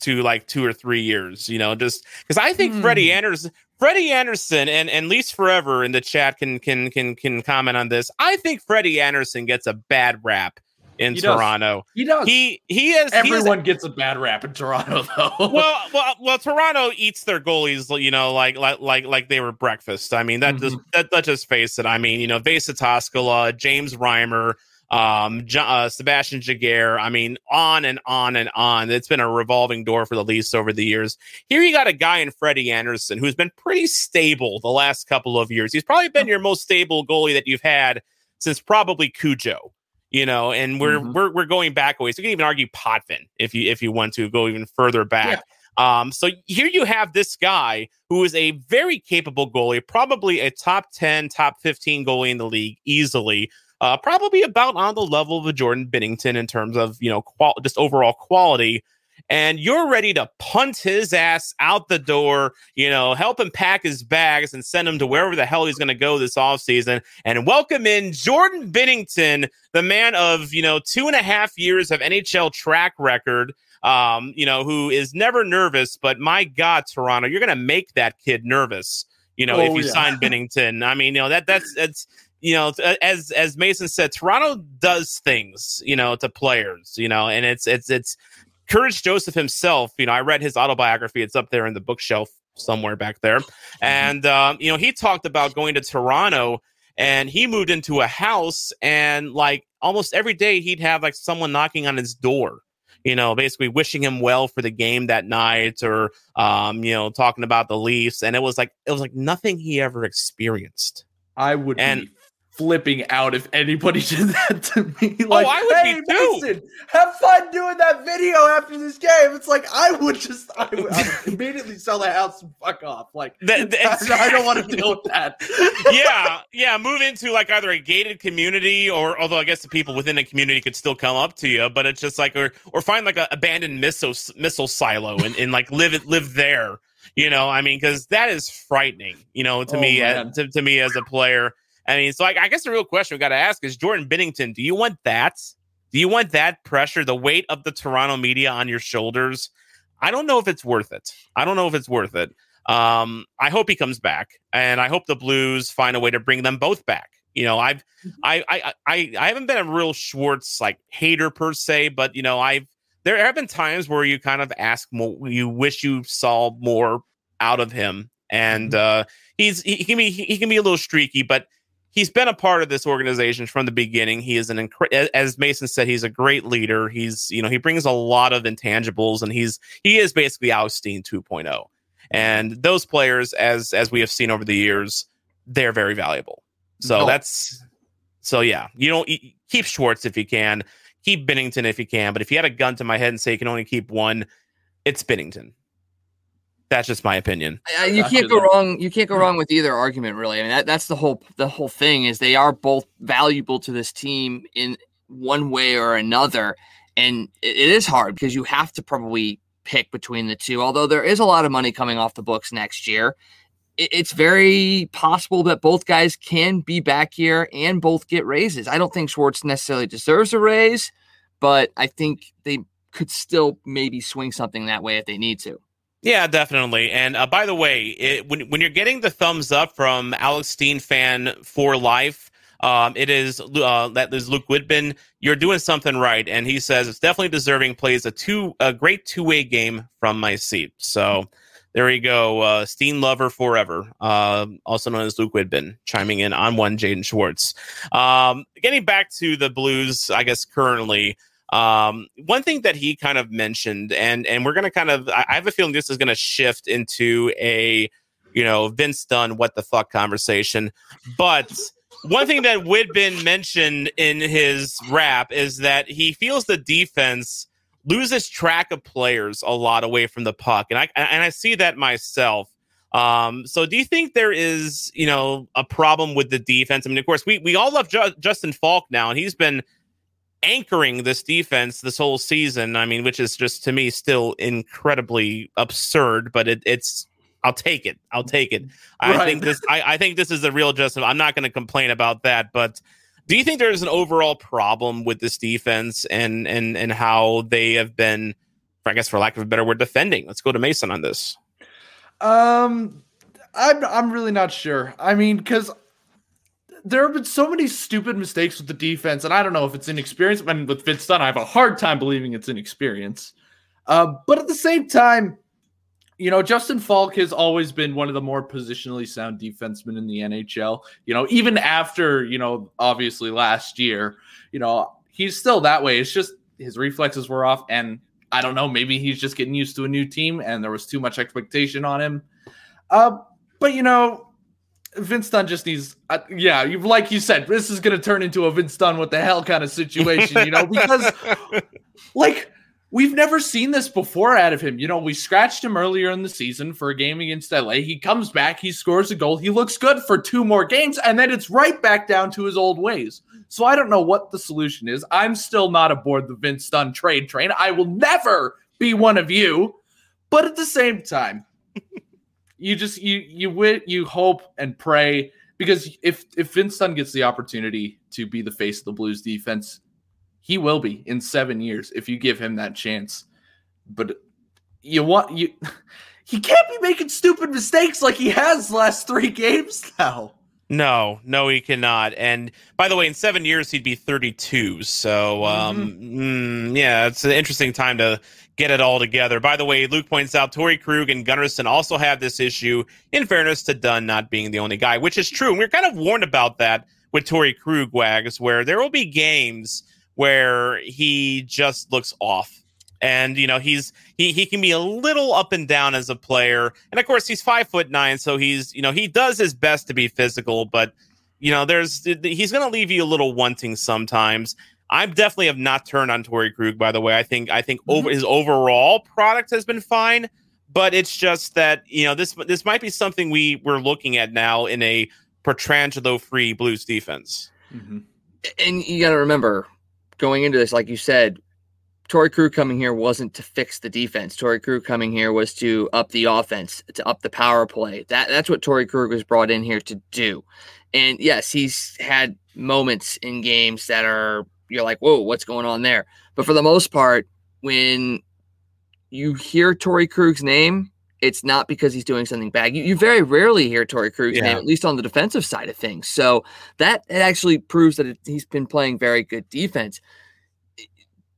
to like two or three years, you know, just because I think Hmm. Freddie Andersen, Freddie Andersen, and and Leafs Forever in the chat can can can can comment on this. I think Freddie Andersen gets a bad rap in He does. Toronto. He does. He he is he is- Everyone gets a bad rap in Toronto, though. well, well, well. Toronto eats their goalies, you know, like like like like they were breakfast. I mean, that just that let's just face it. I mean, you know, Vesa Toskala, James Reimer, um, uh, Sebastian Giguere. I mean, on and on and on. It's been a revolving door for the Leafs over the years. Here you got a guy in Freddie Andersen who's been pretty stable the last couple of years. He's probably been your most stable goalie that you've had since probably Cujo. You know, and we're Mhm. we're we're going back a ways. You can even argue Potvin if you if you want to go even further back. Um, so here you have this guy who is a very capable goalie, probably a top 10, top 15 goalie in the league easily. Uh, probably about on the level of a Jordan Binnington in terms of, you know, qual- just overall quality. And you're ready to punt his ass out the door, you know, help him pack his bags and send him to wherever the hell he's going to go this offseason and welcome in Jordan Binnington, the man of, you know, two and a half years of NHL track record um, you know, who is never nervous, but my God, Toronto, you're gonna make that kid nervous, you know, if Oh, you yeah. sign Binnington. I mean, you know, that that's that's you know, as as Mason said, Toronto does things, you know, to players, you know, and it's it's it's Curtis Joseph himself, you know, I read his autobiography, it's up there in the bookshelf somewhere back there. And um, you know, he talked about going to Toronto and he moved into a house and like almost every day he'd have like someone knocking on his door you know, basically wishing him well for the game that night, or um, you know, talking about the Leafs, and it was like it was like nothing he ever experienced. I would And- be flipping out if anybody did that to me. Like, oh, I would hey, be too." Mason, have fun doing that video after this game. It's like I would just, I would, I would immediately sell the house and fuck off. Like, That- that's- I don't want to deal with that. yeah, yeah. Move into like either a gated community, or although I guess the people within a community could still come up to you, but it's just like or or find like a abandoned missile missile silo and, and like live it live there. You know, I mean, because that is frightening. You know, to Oh, me, uh, to, to me as a player. I mean, so I, I guess the real question we got to ask is Jordan Binnington. Do you want that? Do you want that pressure, the weight of the Toronto media on your shoulders? I don't know if it's worth it. I don't know if it's worth it. Um, I hope he comes back, and I hope the Blues find a way to bring them both back. You know, I've I I I I haven't been a real Schwartz like hater per se, but you know, I've there have been times where you kind of ask more, you wish you saw more out of him, and uh, he's he, he can be he can be a little streaky, but he's been a part of this organization from the beginning. He is an incre- as Mason said, he's a great leader. He's you know he brings a lot of intangibles, and he's he is basically Austin 2.0. And those players, as as we have seen over the years, they're very valuable. So Oh. that's so yeah. You don't you- keep Schwartz if you can, keep Binnington if you can. But if you had a gun to my head and say you can only keep one, it's Binnington. That's just my opinion. Uh, you can't go wrong. You can't go wrong with either argument, really. I mean, that, that's the whole the whole thing is they are both valuable to this team in one way or another, and it, it is hard because you have to probably pick between the two. Although there is a lot of money coming off the books next year, it, it's very possible that both guys can be back here and both get raises. I don't think Schwartz necessarily deserves a raise, but I think they could still maybe swing something that way if they need to. Yeah, definitely. And uh, by the way, it, when when you're getting the thumbs up from Alex Steen fan for life, um, it is uh, that is Luke Widbin. You're doing something right, and he says it's definitely deserving. Plays a two a great two way game from my seat. So there you go, uh, Steen lover forever. Uh, also known as Luke Widbin, chiming in on one Jaden Schwartz. Um, getting back to the Blues, I guess currently. Um, one thing that he kind of mentioned, and and we're gonna kind of, I, I have a feeling this is gonna shift into a, you know, Vince Dunn, what the fuck conversation. But one thing that Widbin mentioned in his rap is that he feels the defense loses track of players a lot away from the puck, and I and I see that myself. Um, so do you think there is, you know, a problem with the defense? I mean, of course, we we all love Ju- Justin Faulk now, and he's been anchoring this defense this whole season. I mean, which is just to me still incredibly absurd, but it, it's I'll take it. I'll take it. I Right. think this. I, I think this is a real Justin. I'm not going to complain about that, but. Do you think there's an overall problem with this defense and and and how they have been, I guess, for lack of a better word, defending? Let's go to Mason on this. Um, I'm I'm really not sure. I mean, because there have been so many stupid mistakes with the defense, and I don't know if it's inexperience. And with Vince Dunn, I have a hard time believing it's inexperience. Uh, but at the same time, you know, Justin Faulk has always been one of the more positionally sound defensemen in the NHL. You know, even after you know, obviously last year, you know, he's still that way. It's just his reflexes were off, and I don't know. Maybe he's just getting used to a new team, and there was too much expectation on him. Uh, but you know, Vince Dunn just needs, uh, yeah, you like you said, this is going to turn into a Vince Dunn what the hell kind of situation, you know, because like we've never seen this before out of him. You know, we scratched him earlier in the season for a game against LA. He comes back, he scores a goal, he looks good for two more games, and then it's right back down to his old ways. So I don't know what the solution is. I'm still not aboard the Vince Dunn trade train. I will never be one of you. But at the same time, you just you you wit you hope and pray because if if Vince Dunn gets the opportunity to be the face of the Blues defense, he will be in seven years if you give him that chance. But you want you he can't be making stupid mistakes like he has last three games now. No, no, he cannot. And by the way, in seven years he'd be 32. So, um, mm, yeah, it's an interesting time to get it all together. By the way, Luke points out Torey Krug and Gunnarsson also have this issue. In fairness to Dunn not being the only guy, which is true. And we're kind of warned about that with Torey Krug, Wags, where there will be games where he just looks off. And you know he's he he can be a little up and down as a player, and of course he's five foot nine, so he's you know he does his best to be physical, but you know there's he's going to leave you a little wanting sometimes. I definitely have not turned on Torey Krug. By the way, I think I think over his overall product has been fine, but it's just that you know this this might be something we we're looking at now in a Pietrangelo free Blues defense. Mm-hmm. And you got to remember, going into this, like you said, Torey Krug coming here wasn't to fix the defense. Torey Krug coming here was to up the offense, to up the power play. That that's what Torey Krug was brought in here to do. And yes, he's had moments in games that are you're like, whoa, what's going on there? But for the most part, when you hear Torey Krug's name, it's not because he's doing something bad. You, you very rarely hear Torey Krug's Yeah. name, at least on the defensive side of things. So that it actually proves that it, he's been playing very good defense.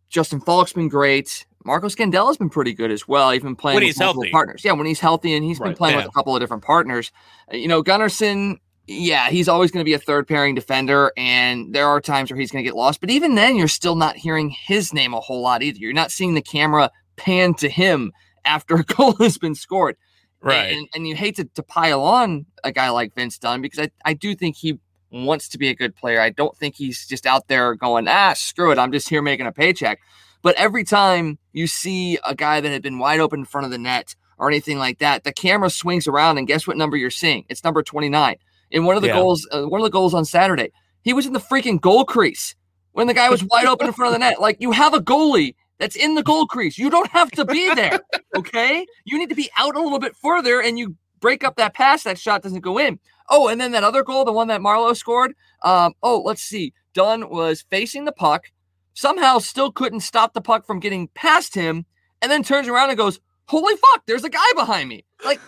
Justin Faulk's been great. Marco Scandella's been pretty good as well. He's been playing When with multiple healthy. partners. Yeah, when he's healthy, and he's been playing yeah. with a couple of different partners. Uh, You know, Gunnarsson, yeah, he's always going to be a third pairing defender, and there are times where he's going to get lost. But even then, you're still not hearing his name a whole lot either. You're not seeing the camera pan to him after a goal has been scored. Right. And, and you hate to, to pile on a guy like Vince Dunn because I, I do think he wants to be a good player. I don't think he's just out there going, ah, screw it. I'm just here making a paycheck. But every time you see a guy that had been wide open in front of the net or anything like that, the camera swings around and guess what number you're seeing? It's number 29. In one of the Yeah. goals, uh, one of the goals on Saturday, he was in the freaking goal crease when the guy was wide open in front of the net. Like you have a goalie that's in the goal crease. You don't have to be there. Okay. You need to be out a little bit further and you break up that pass. That shot doesn't go in. Oh, and then that other goal, the one that Marleau scored. Um, oh, let's see. Dunn was facing the puck, somehow still couldn't stop the puck from getting past him, and then turns around and goes, Holy fuck, there's a guy behind me. Like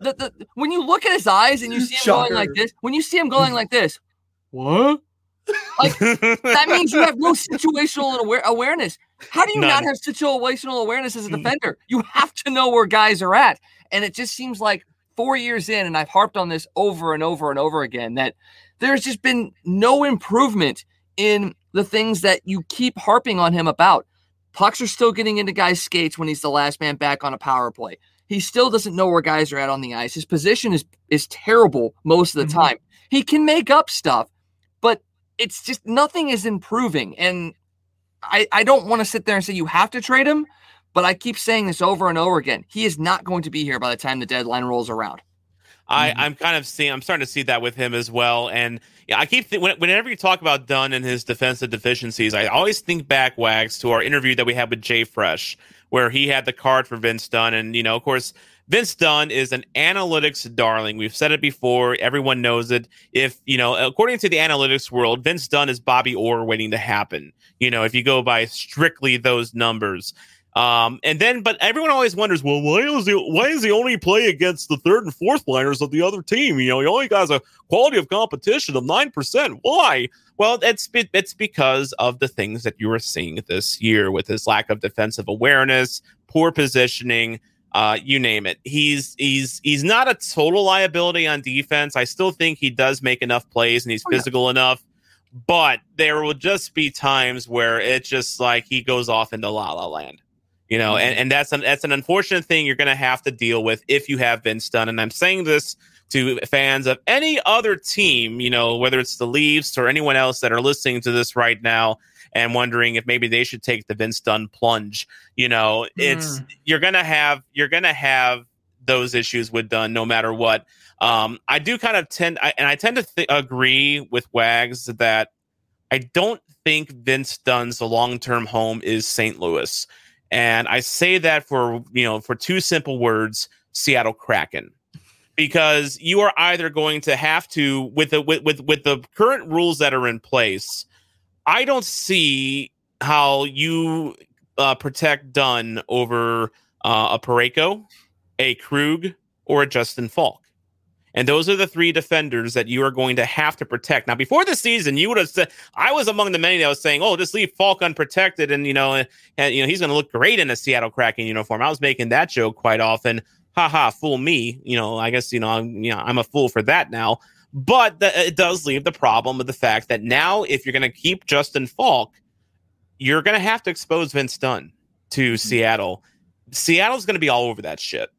the, the when you look at his eyes and you see him going like this, when you see him going like this, what? Like that means you have no situational aware- awareness. How do you not have situational awareness as a hmm. defender? You have to know where guys are at. And it just seems like four years in, and I've harped on this over and over and over again, that there's just been no improvement in the things that you keep harping on him about. Pucks are still getting into guys' skates when he's the last man back on a power play. He still doesn't know where guys are at on the ice. His position is is terrible most of the Mhm. time. He can make up stuff, but it's just nothing is improving. And I, I don't want to sit there and say you have to trade him, but I keep saying this over and over again. He is not going to be here by the time the deadline rolls around. I, Mm-hmm. I'm kind of seeing, I'm starting to see that with him as well. And yeah, I keep, th- whenever you talk about Dunn and his defensive deficiencies, I always think back, Wags, to our interview that we had with Jay Fresh, where he had the card for Vince Dunn. And, you know, of course, Vince Dunn is an analytics darling. We've said it before. Everyone knows it. If, you know, according to the analytics world, Vince Dunn is Bobby Orr waiting to happen. You know, if you go by strictly those numbers. Um, and then, but everyone always wonders, well, why is he, why is he only play against the third and fourth liners of the other team? You know, he only has a quality of competition of 9%. Why? Well, it's, be- it's because of the things that you were seeing this year with his lack of defensive awareness, poor positioning, uh, you name it. He's, he's, he's not a total liability on defense. I still think he does make enough plays and he's Oh, yeah. physical enough but there will just be times where it's just like he goes off into la la land you know and, and that's an that's an unfortunate thing you're going to have to deal with if you have Vince Dunn. and I'm saying this to fans of any other team you know whether it's the Leafs or anyone else that are listening to this right now and wondering if maybe they should take the Vince Dunn plunge you know it's you're going to have you're to have those issues with Dunn no matter what um, I do kind of tend, I, and I tend to th- agree with Wags that I don't think Vince Dunn's long term home is St. Louis, and I say that for you know for two simple words: Seattle Kraken. Because you are either going to have to with the with, with with the current rules that are in place, I don't see how you uh, protect Dunn over uh, a Parayko, a Krug, or a Justin Faulk. And those are the three defenders that you are going to have to protect. Now, before the season, you would have said I was among the many that was saying, "Oh, just leave Faulk unprotected, and you know, and you know he's going to look great in a Seattle Kraken uniform." I was making that joke quite often. Ha ha, fool me. You know, I guess you know, I'm, you know, I'm a fool for that now. But the, it does leave the problem of the fact that now, if you're going to keep Justin Faulk, you're going to have to expose Vince Dunn to Seattle, Seattle's going to be all over that shit.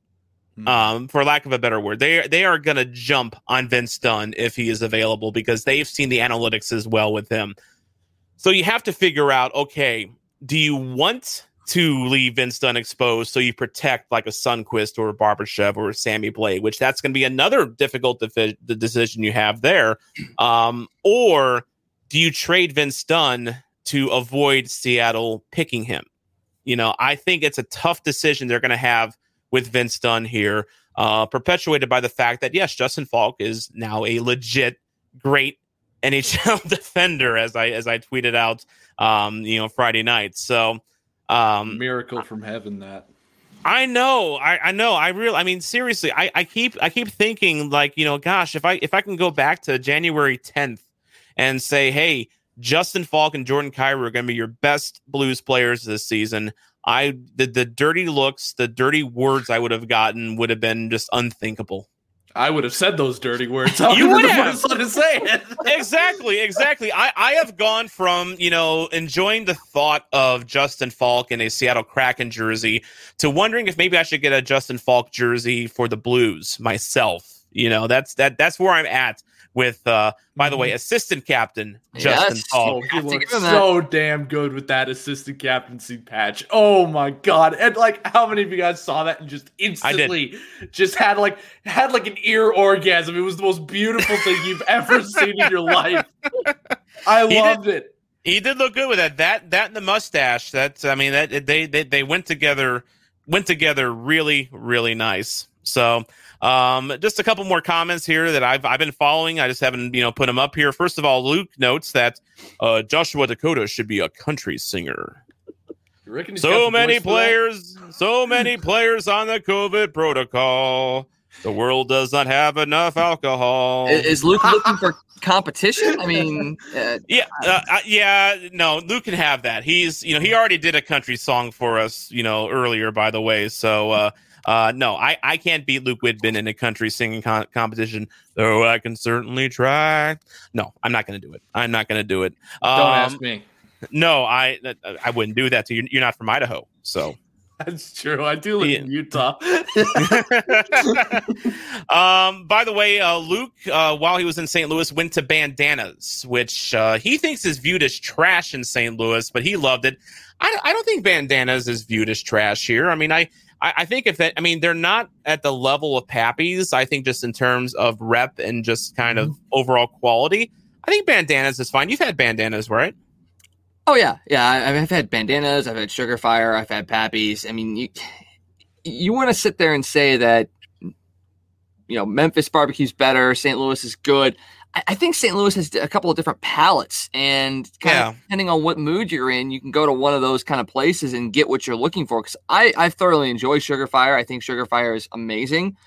Hmm. Um, for lack of a better word, they they are going to jump on Vince Dunn if he is available because they've seen the analytics as well with him. So you have to figure out, okay, do you want to leave Vince Dunn exposed so you protect like a Sundqvist or a Barbashev or a Sammy Blais, which that's going to be another difficult defi- the decision you have there. Um, or do you trade Vince Dunn to avoid Seattle picking him? You know, I think it's a tough decision they're going to have with Vince Dunn here, uh, perpetuated by the fact that yes, Justin Faulk is now a legit great NHL defender, as I as I tweeted out, um, you know, Friday night. So, um, Miracle from heaven that. I know, I, I know, I really, I mean, seriously, I, I keep, I keep thinking like, you know, gosh, if I, if I can go back to January 10th and say, hey, Justin Faulk and Jordan Kyrou are going to be your best Blues players this season. I, the, the dirty looks, the dirty words I would have gotten would have been just unthinkable. I would have said those dirty words. You would have have. just let it say it. exactly, exactly. I, I have gone from, you know, enjoying the thought of Justin Faulk in a Seattle Kraken jersey to wondering if maybe I should get a Justin Faulk jersey for the Blues myself. You know, that's that that's where I'm at with uh by the way, assistant captain Justin Yes. Faulk. Oh, he have looks give him that. so damn good with that assistant captaincy patch. Oh my god! And like, how many of you guys saw that and just instantly just had like had like an ear orgasm? It was the most beautiful thing you've ever seen in your life. I He loved it. He did look good with that. That that and the mustache. That's I mean that they they they went together went together really really nice. So um just a couple more comments here that I've I've been following. I just haven't you know put them up here. First of all, Luke notes that uh Joshua Dakota should be a country singer. You reckon he's got So many voice for that? players, so many players on the COVID protocol. The world does not have enough alcohol. Is Luke looking for competition? I mean, uh, Yeah, uh, uh, yeah, no, Luke can have that. He's, you know, he already did a country song for us, you know, earlier, by the way. So, uh, uh, no, I, I can't beat Luke Widbin in a country singing con- competition, though I can certainly try. No, I'm not going to do it. I'm not going to do it. Um, Don't ask me. No, I, I wouldn't do that to you. You're not from Idaho, so. That's true. I do live Yeah. in Utah. um, by the way, uh, Luke, uh, while he was in St. Louis, went to Bandanas, which uh, he thinks is viewed as trash in St. Louis, but he loved it. I, I don't think Bandanas is viewed as trash here. I mean, I, I, I think if that, I mean, they're not at the level of Pappy's. I think just in terms of rep and just kind of mm-hmm. overall quality, I think Bandanas is fine. You've had Bandanas, right? oh yeah, yeah. I- I've had bandanas. I've had sugar fire. I've had pappies. I mean, you you want to sit there and say that you know Memphis barbecue's better, St. Louis is good. I, think St. Louis has a couple of different palettes, and kind Yeah. of depending on what mood you're in, you can go to one of those kind of places and get what you're looking for. Because I I thoroughly enjoy Sugar Fire. I think Sugar Fire is amazing.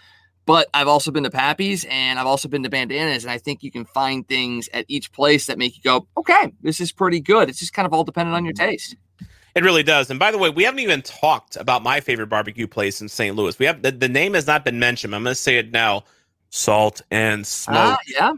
But I've also been to Pappy's and I've also been to Bandanas, and I think you can find things at each place that make you go, okay, this is pretty good. It's just kind of all dependent on your taste. It really does. And by the way, we haven't even talked about my favorite barbecue place in St. Louis. We have the, the name has not been mentioned. I'm going to say it now. Salt and Smoke. Ah, yeah.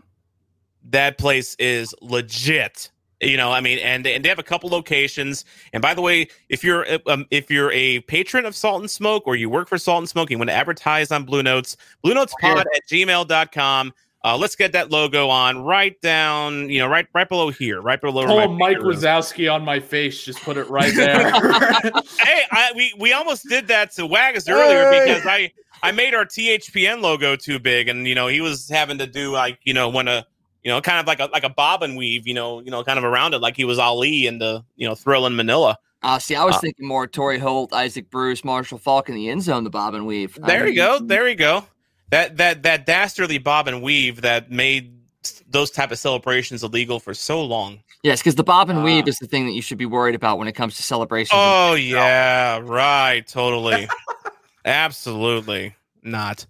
That place is legit. You know, I mean, and and they have a couple locations. And by the way, if you're um, if you're a patron of Salt and Smoke or you work for Salt and Smoke, and you want to advertise on Blue Notes, Blue Notes Pod at gmail.com. Uh, let's get that logo on right down, you know, right right below here, right below Pull Mike. Wazowski on my face. Just put it right there. hey, I, we we almost did that to Waggis earlier Hey. because I I made our THPN logo too big, and you know he was having to do like you know when a you know kind of like a like a bob and weave, you know you know kind of around it like he was Ali in the you know Thrill in Manila. Uh, see, I was Uh, thinking more Torry Holt, Isaac Bruce, Marshall Faulk in the end zone, the bob and weave. There you go, there you go. That that that dastardly bob and weave that made those type of celebrations illegal for so long. Yes, because the bob and weave Ah. is the thing that you should be worried about when it comes to celebrations. Oh yeah, right, totally, absolutely not.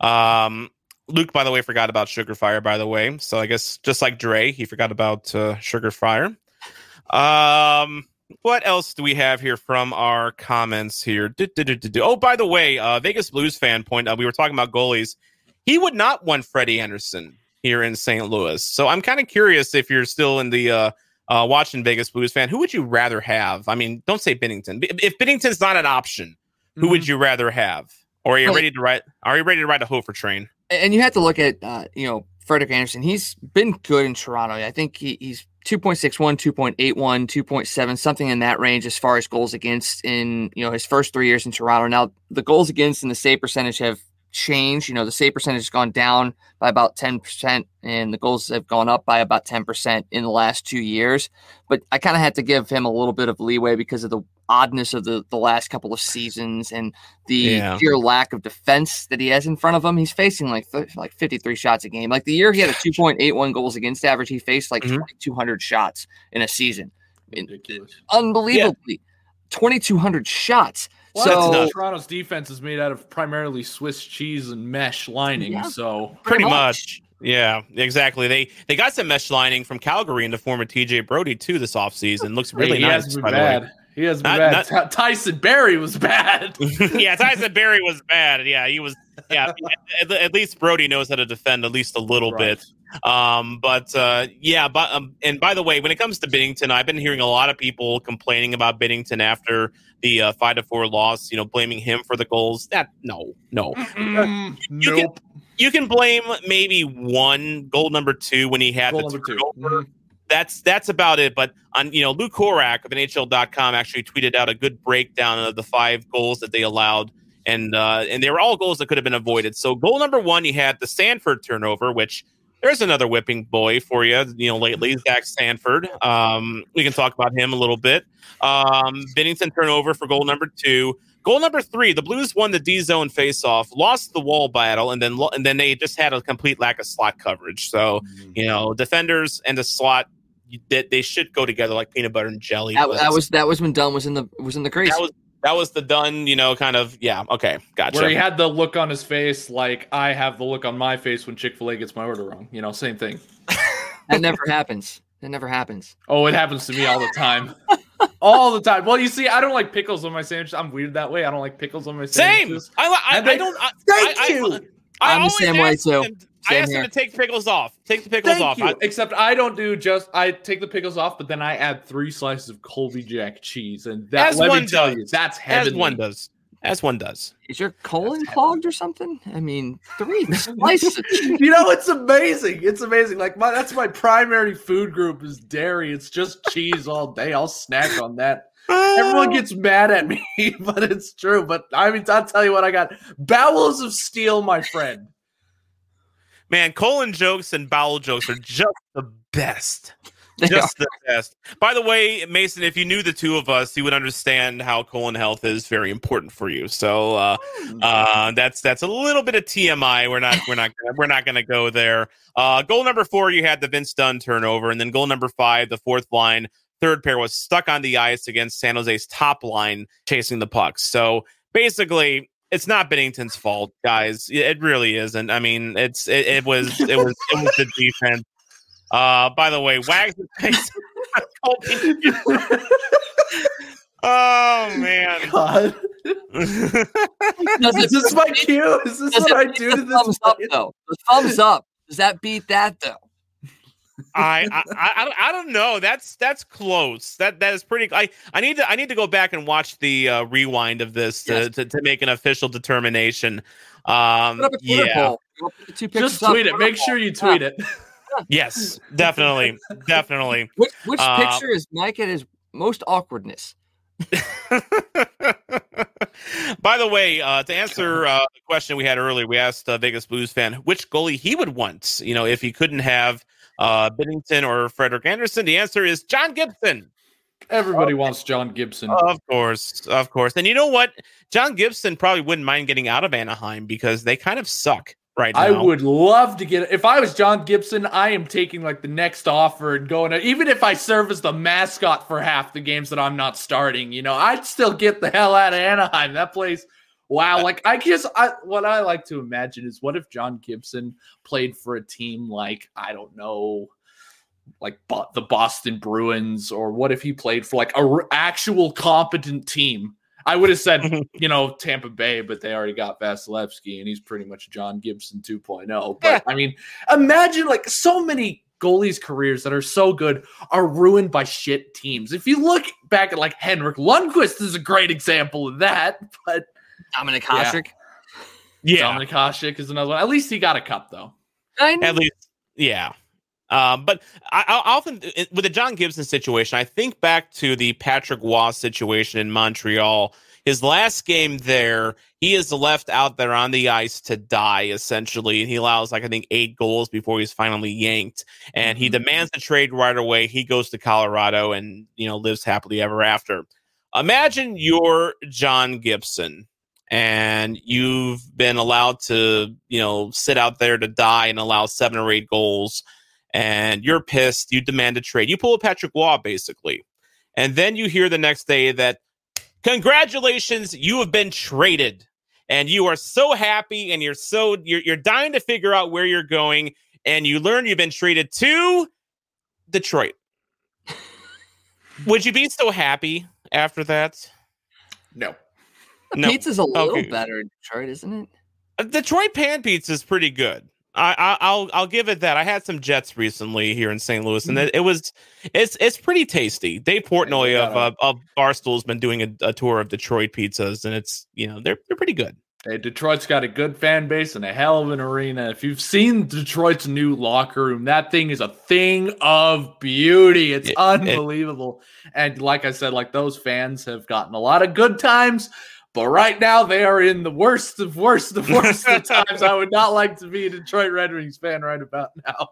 Um, Luke, by the way, forgot about Sugar Fire. By the way, so I guess just like Dre, he forgot about uh, Sugar Fire. Um, what else do we have here from our comments here? Du- du- du. Oh, by the way, uh, Vegas Blues fan point. Uh, we were talking about goalies. He would not want Freddie Andersen here in St. Louis. So I'm kind of curious if you're still in the uh, uh, watching Vegas Blues fan, who would you rather have? I mean, don't say Binnington. If Binnington's not an option, who would Mm-hmm. you rather have? Or are you ready to ride? Are you ready to ride a Hofer train? And you have to look at uh, you know Frederik Andersen. He's been good in Toronto. I think he, he's 2.61, 2.81, 2.7, something in that range as far as goals against in you know his first three years in Toronto. Now the goals against and the save percentage have changed. You know the save percentage has gone down by about 10%, and the goals have gone up by about 10% in the last two years. But I kind of had to give him a little bit of leeway because of the oddness of the, the last couple of seasons and the Yeah. sheer lack of defense that he has in front of him. He's facing like th- like 53 shots a game. Like the year he had a 2.81 goals against average, he faced like Mhm. 2,200 shots in a season. Ridiculous. Unbelievably. 2,200 shots. Well, so that's. Toronto's defense is made out of primarily Swiss cheese and mesh lining. Yeah. So Pretty much. Yeah, exactly. They they got some mesh lining from Calgary in the form of TJ Brodie too this offseason. Looks really he nice. by been the way. Bad. He hasn't been Not- bad. Tyson Barrie was bad. yeah, Tyson Barrie was bad. Yeah, he was. Yeah, at, at least Brodie knows how to defend at least a little Right. bit. Um, but uh, yeah, but um, and by the way, when it comes to Binnington, I've been hearing a lot of people complaining about Binnington after the uh, five to four loss. You know, blaming him for the goals. That no, no. Mm, You nope. You can blame maybe one goal number two when he had Goal the number two. turnover. Mhm. That's that's about it. But on you know, Luke Korac of NHL.com actually tweeted out a good breakdown of the five goals that they allowed, and uh, and they were all goals that could have been avoided. So goal number one, you had the Sanford turnover, which there's another whipping boy for you. You know, lately Zach Sanford. Um, we can talk about him a little bit. Um, Binnington turnover for goal number two. Goal number three, the Blues won the D zone faceoff, lost the wall battle, and then and then they just had a complete lack of slot coverage. So you know, defenders and the slot you- they, they should go together like peanut butter and jelly. that, that was that was when Dunn was in the was in the crease. that was that was the done. You know, kind of yeah. Okay, gotcha. Where he had the look on his face, like I have the look on my face when Chick Fil A gets my order wrong. You know, same thing. that never happens. That never happens. Oh, it happens to me all the time. all the time. Well, you see, I don't like pickles on my sandwich. I'm weird that way. I don't like pickles on my Same. sandwiches. I, I, they- I don't. I, Thank I, you. I, I I'm the always same way, ask too. Him, I Same asked him to take pickles off. Take the pickles Thank off. you. I- Except I don't do just I take the pickles off, but then I add three slices of Colby Jack cheese, and that As let one me tell does. you, that's as one does. As one does. Is your colon clogged or something? I mean, three slices. You know, it's amazing. It's amazing. Like my that's my primary food group is dairy. It's just cheese all day. I'll snack on that. Everyone gets mad at me, but it's true. But I mean, I'll tell you what, I got bowels of steel, my friend. Man, colon jokes and bowel jokes are just the best. Just the best. By the way, Mason, if you knew the two of us, you would understand how colon health is very important for you. So uh, uh, that's that's a little bit of TMI. We're not we're not gonna, we're not going to go there. Uh, goal number four, you had the Vince Dunn turnover, and then goal number five, the fourth line, third pair was stuck on the ice against San Jose's top line chasing the pucks. So basically. It's not Binnington's fault, guys. It really isn't. I mean, it's it, it was it was it was the defense. Uh, by the way, Wags is called. Oh man. God, Does is this my cue? Is this what it I do to this? thumbs up though? The thumbs up. Does that beat that though? I, I I don't- I don't know. That's that's close. That that is pretty. I I need to I need to go back and watch the uh, rewind of this to, Yes. to, to make an official determination. Um, Put up a Twitter yeah. poll. Go put the two pictures Just tweet it. Make sure you tweet it. Yes, definitely, definitely. Which, which Uh, picture is Mike at his most awkwardness? By the way, uh, to answer uh, the question we had earlier, we asked uh, Vegas Blues fan which goalie he would want. You know, if he couldn't have uh, Binnington or Frederik Andersen, the answer is John Gibson. Everybody wants John Gibson. Of course, of course. And you know what? John Gibson probably wouldn't mind getting out of Anaheim because they kind of suck right now. I would love to get if I was John Gibson, I am taking like the next offer and going even if I serve as the mascot for half the games that I'm not starting, you know, I'd still get the hell out of Anaheim. That place wow, like I just I what I like to imagine is what if John Gibson played for a team like I don't know like Bo- the Boston Bruins or what if he played for like a r- actual competent team? I would have said, you know, Tampa Bay, but they already got Vasilevskiy and he's pretty much John Gibson 2.0. But I mean, imagine like so many goalies' careers that are so good are ruined by shit teams. If you look back at like Henrik Lundqvist is a great example of that, but Dominik Yeah. Hasek. Yeah, Dominik Hasek is another one. At least he got a cup though. I know. at least yeah um, but I, I often with the john gibson situation i think back to the patrick roy situation in montreal his last game there he is left out there on the ice to die essentially and he allows like i think eight goals before he's finally yanked and he demands a trade right away he goes to colorado and you know lives happily ever after imagine you're john gibson and you've been allowed to, you know, sit out there to die and allow seven or eight goals, and you're pissed, you demand a trade. You pull a Patrick Roy, basically. And then you hear the next day that, congratulations, you have been traded. And you are so happy and you're so, you're, you're dying to figure out where you're going. And you learn you've been traded to Detroit. Would you be so happy after that? No. The pizza's a little Okay. better in Detroit, isn't it? Uh, Detroit pan pizza is pretty good. I, I I'll I'll give it that. I had some Jets recently here in St. Louis, and it, it was it's it's pretty tasty. Dave Portnoy of uh, of Barstool has been doing a, a tour of Detroit pizzas, and it's you know they're they're pretty good. Hey, Detroit's got a good fan base and a hell of an arena. If you've seen Detroit's new locker room, that thing is a thing of beauty. It's It- it- unbelievable. and like I said, like those fans have gotten a lot of good times, but right now they are in the worst of worst of worst of times. I would not like to be a Detroit Red Wings fan right about now.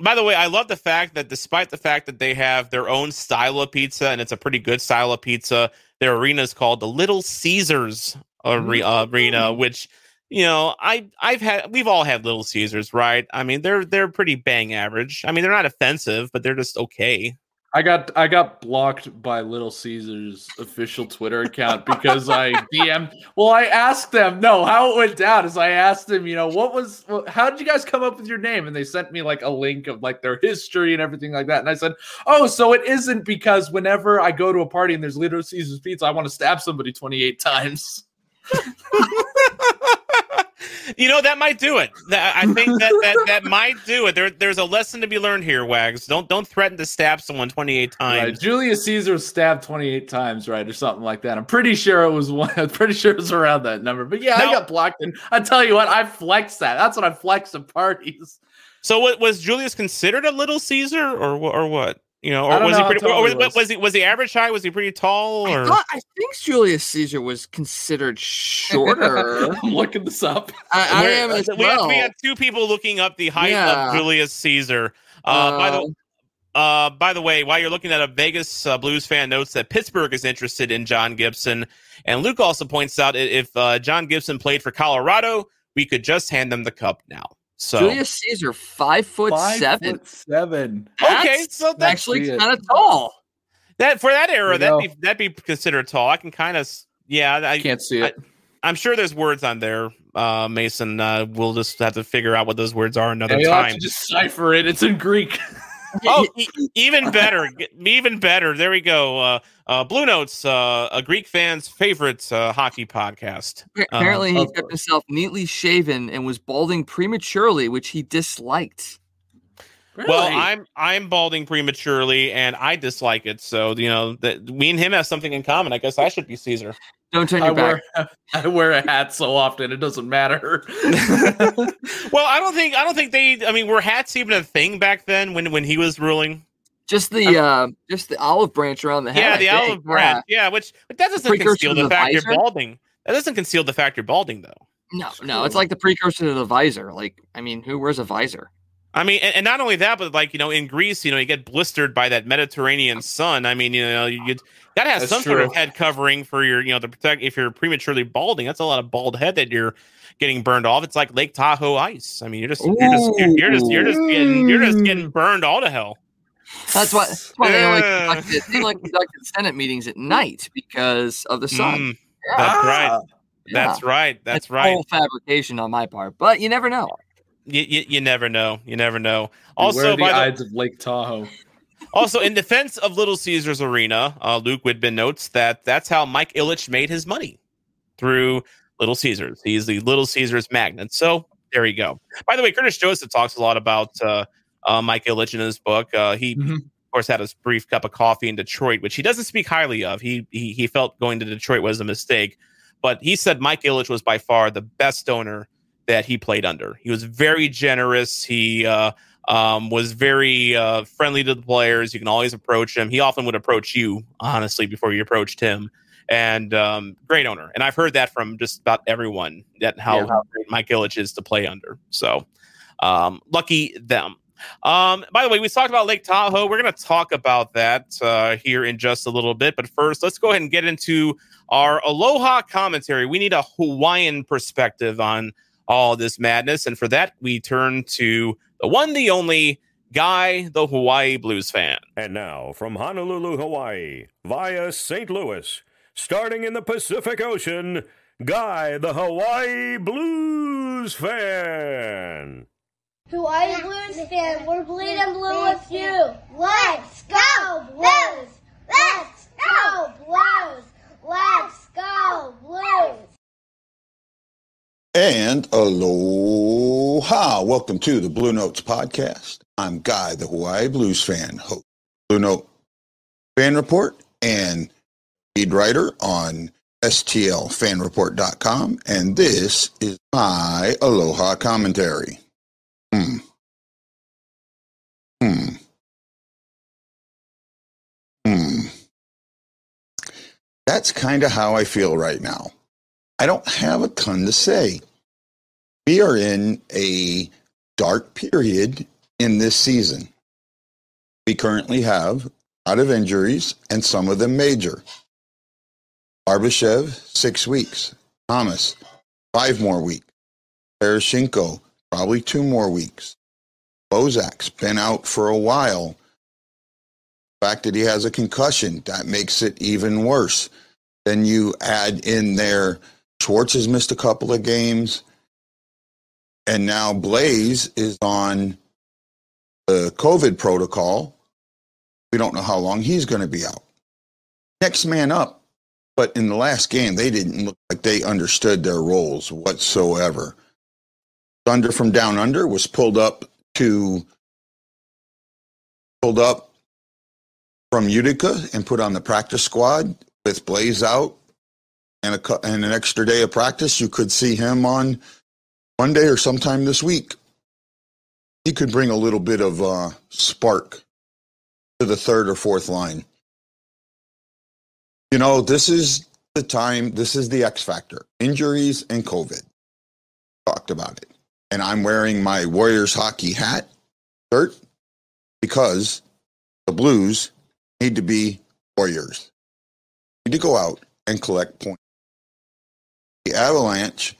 By the way, I love the fact that despite the fact that they have their own style of pizza and it's a pretty good style of pizza, their arena is called the Little Caesars are- mm-hmm. Arena, which you know I I've had we've all had Little Caesars, right? I mean they're they're pretty bang average. I mean they're not offensive, but they're just okay. I got I got blocked by Little Caesars official Twitter account because I DM. Well, I asked them. No, how it went down is I asked them. You know, what was how did you guys come up with your name? And they sent me like a link of like their history and everything like that. And I said, oh, so it isn't because whenever I go to a party and there's Little Caesars pizza, I want to stab somebody 28 times. You know that might do it. I think that, that that might do it. There there's a lesson to be learned here, Wags. Don't don't threaten to stab someone 28 Right. times. Julius Caesar was stabbed 28 times, right, or something like that. I'm pretty sure it was one. I'm pretty sure it was around that number. But yeah, I got blocked, and I tell you what, I flex that. That's what I flex at parties. So what was Julius considered a little Caesar or or what? You know, or was know he pretty? tall Or he was, was. was he was he average height? Was he pretty tall? I, Or thought, I think Julius Caesar was considered shorter. I'm looking this up. I, I We're- am as we, have, we have two people looking up the height Yeah. of Julius Caesar. Uh, by the Um, uh, by the way, while you're looking at a Vegas uh, Blues fan notes that Pittsburgh is interested in John Gibson, and Luke also points out if uh, John Gibson played for Colorado, we could just hand them the cup now. So Julius Caesar, five foot Five seven. foot seven. okay, so that's actually see kind of tall. that for that era, that'd be that'd be considered tall. I can kind of yeah, I, I can't see it. I'm sure there's words on there, uh, Mason. Uh, we'll just have to figure out what those words are another You'll have time. to decipher it. It's in Greek. oh, e- even better, even better. There we go. Uh, uh, Blue Notes, uh, a Greek fan's favorite uh, hockey podcast. Apparently, he of kept himself neatly shaven and was balding prematurely, which he disliked. Well, I'm I'm balding prematurely, and I dislike it. So you know that me and him have something in common. I guess I should be Caesar. Don't turn I back. wear I wear a hat so often it doesn't matter. well, I don't think I don't think they. I mean, were hats even a thing back then when when he was ruling? Just the uh, just the olive branch around the head. yeah, I the think. olive branch. Yeah, which but that doesn't conceal the the fact visor? you're balding. That doesn't conceal the fact you're balding, though. No, no, it's like the precursor to the visor. Like, I mean, who wears a visor? I mean, and, and not only that, but like you know, in Greece, you know, you get blistered by that Mediterranean sun. I mean, you know, you you gotta have That's some sort of head covering for your, you know, to protect if you're prematurely balding. That's a lot of bald head that you're getting burned off. It's like Lake Tahoe ice. I mean, you're just you're just you're, you're just you're just getting you're just getting burned all to hell. That's why, that's why they only Yeah. conducted, they only conducted Senate meetings at night because of the sun. Mm, Yeah, that's right. yeah. That's right. That's It's right. Full fabrication on my part, but you never know. You, you, you never know. You never know. Also, Also, the by the, Ides of Lake Tahoe. also in defense of Little Caesars Arena, uh, Luke Widbin notes that that's how Mike Ilitch made his money through Little Caesars. He's the Little Caesars magnet. So there you go. By the way, Curtis Joseph talks a lot about uh, uh, Mike Ilitch in his book. Uh, he, Mhm. of course, had his brief cup of coffee in Detroit, which he doesn't speak highly of. He, he he felt going to Detroit was a mistake, but he said Mike Ilitch was by far the best owner that he played under. He was very generous. He uh, um, was very uh, friendly to the players. You can always approach him. He often would approach you, honestly, before you approached him. And um, great owner. And I've heard that from just about everyone that how, Yeah. how great Mike Ilitch is to play under. So um, lucky them. Um, by the way, we talked about Lake Tahoe. We're going to talk about that uh, here in just a little bit. But first, let's go ahead and get into our Aloha commentary. We need a Hawaiian perspective on all this madness. And for that, we turn to the one, the only Guy, the Hawaii Blues fan. And now, from Honolulu, Hawaii, via St. Louis, starting in the Pacific Ocean, Guy, the Hawaii Blues fan. Hawaii Blues fan, we're bleeding blue with you. Let's go Blues! Let's go Blues! Let's go Blues! And aloha. Welcome to the Blue Notes podcast. I'm Guy, the Hawaii Blues fan, host Blue Note fan report and lead writer on STLfanreport.com. And this is my aloha commentary. Hmm. Hmm. Hmm. That's kind of how I feel right now. I don't have a ton to say. We are in a dark period in this season. We currently have a lot of injuries and some of them major. Barbashev, six weeks. Thomas, five more weeks. Tarasenko, probably two more weeks. Bozak's been out for a while. The fact that he has a concussion, that makes it even worse. Then you add in there Schwartz has missed a couple of games. And now Blais is on the COVID protocol. We don't know how long he's going to be out. Next man up. But in the last game, they didn't look like they understood their roles whatsoever. Thunder from Down Under was pulled up to pulled up from Utica and put on the practice squad with Blais out and a and an extra day of practice. You could see him on Monday or sometime this week. He could bring a little bit of uh, spark to the third or fourth line. You know, this is the time. This is the X factor: injuries and COVID. Talked about it, and I'm wearing my Warriors hockey hat, shirt, because the Blues need to be Warriors. Need to go out and collect points. The Avalanche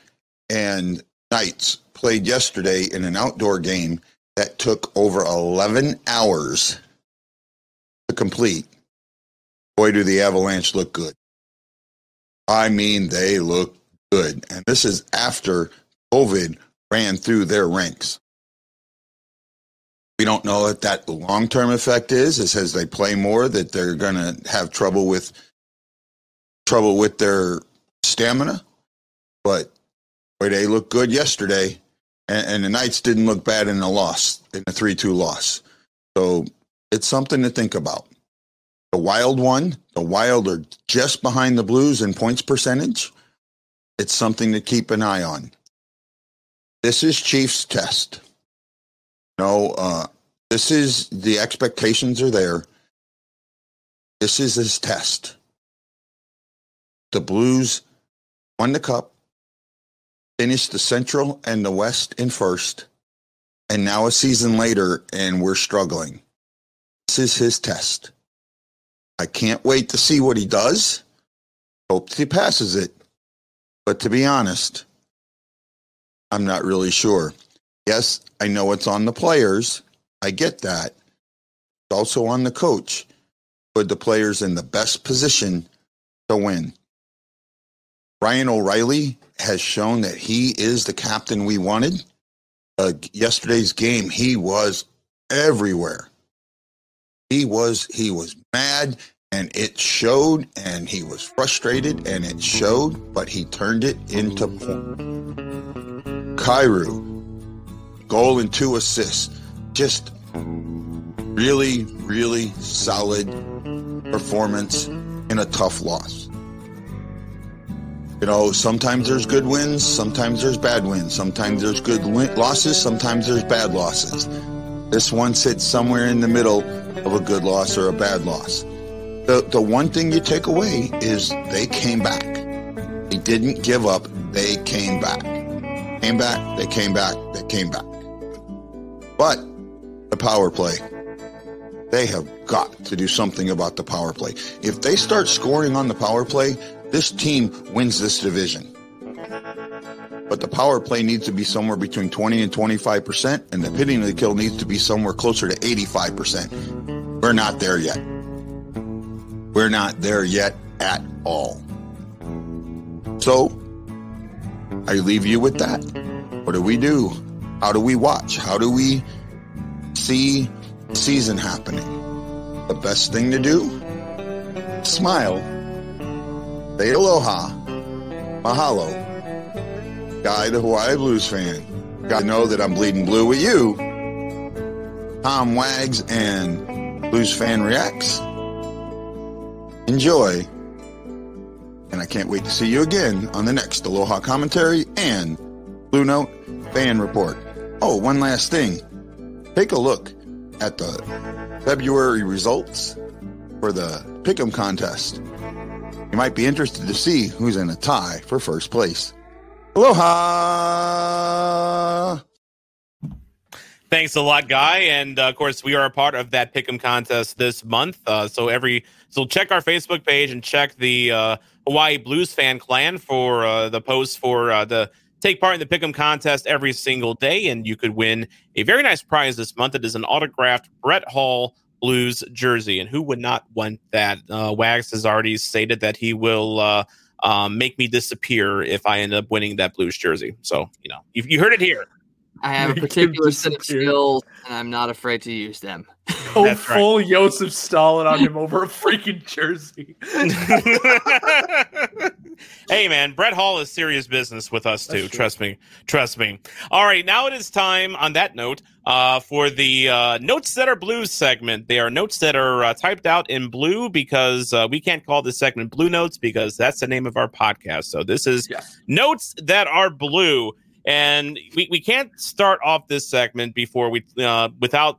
and Knights played yesterday in an outdoor game that took over 11 hours to complete. Boy, do the Avalanche look good. I mean, they look good. And this is after COVID ran through their ranks. We don't know what that long term effect is, is as they play more, that they're going to have trouble with trouble with their stamina. But boy, they looked good yesterday, and, and the Knights didn't look bad in the loss, in the three-two loss. So it's something to think about. The Wild one, the Wild are just behind the Blues in points percentage. It's something to keep an eye on. This is Chiefs' test. No, uh, this is the expectations are there. This is his test. The Blues won the cup, finished the Central and the West in first, and now a season later, and we're struggling. This is his test. I can't wait to see what he does. Hope he passes it. But to be honest, I'm not really sure. Yes, I know it's on the players. I get that. It's also on the coach. Put the players in the best position to win. Ryan O'Reilly has shown that he is the captain we wanted. Uh, yesterday's game, he was everywhere. He was he was mad and it showed and he was frustrated and it showed, but he turned it into point. Kyrou, goal and two assists. Just Really, really solid performance in a tough loss. You know, sometimes there's good wins, sometimes there's bad wins, sometimes there's good win- losses, sometimes there's bad losses. This one sits somewhere in the middle of a good loss or a bad loss. The, the one thing you take away is they came back. They didn't give up. They came back. Came back, they came back, they came back. But the power play, they have got to do something about the power play. If they start scoring on the power play, this team wins this division. But the power play needs to be somewhere between 20 and 25%, and the pitting of the kill needs to be somewhere closer to 85%. We're not there yet. We're not there yet at all. So, I leave you with that. What do we do? How do we watch? How do we see season happening? The best thing to do? Smile. Say aloha. Mahalo. Guy, the Hawaii Blues fan. Got to know that I'm bleeding blue with you. Tom Wags and Blues Fan Reacts. Enjoy. And I can't wait to see you again on the next Aloha Commentary and Blue Note Fan Report. Oh, one last thing. Take a look at the February results for the Pick'em contest. You might be interested to see who's in a tie for first place. Aloha! Thanks a lot, Guy. And uh, of course, we are a part of that Pick'em contest this month. Uh, so every so check our Facebook page and check the uh, Hawaii Blues fan clan for uh, the post for uh, the take part in the Pick'em contest every single day, and you could win a very nice prize this month. It is an autographed Brett Hull Blues jersey, and who would not want that? Uh, Wags has already stated that he will. Uh, um, make me disappear if I end up winning that Blues jersey. So, you know, you, you heard it here. I have a particular set of disappear. skills, and I'm not afraid to use them. Go That's right. full Joseph Stalin on him over a freaking jersey. hey man, Brett Hull is serious business with us too. Trust me. Trust me. All right, now it is time on that note uh, for the uh, notes that are blues segment. They are notes that are uh, typed out in blue because uh, we can't call this segment blue notes because that's the name of our podcast. So this is Yes. notes that are blue. And we, we can't start off this segment before we uh, without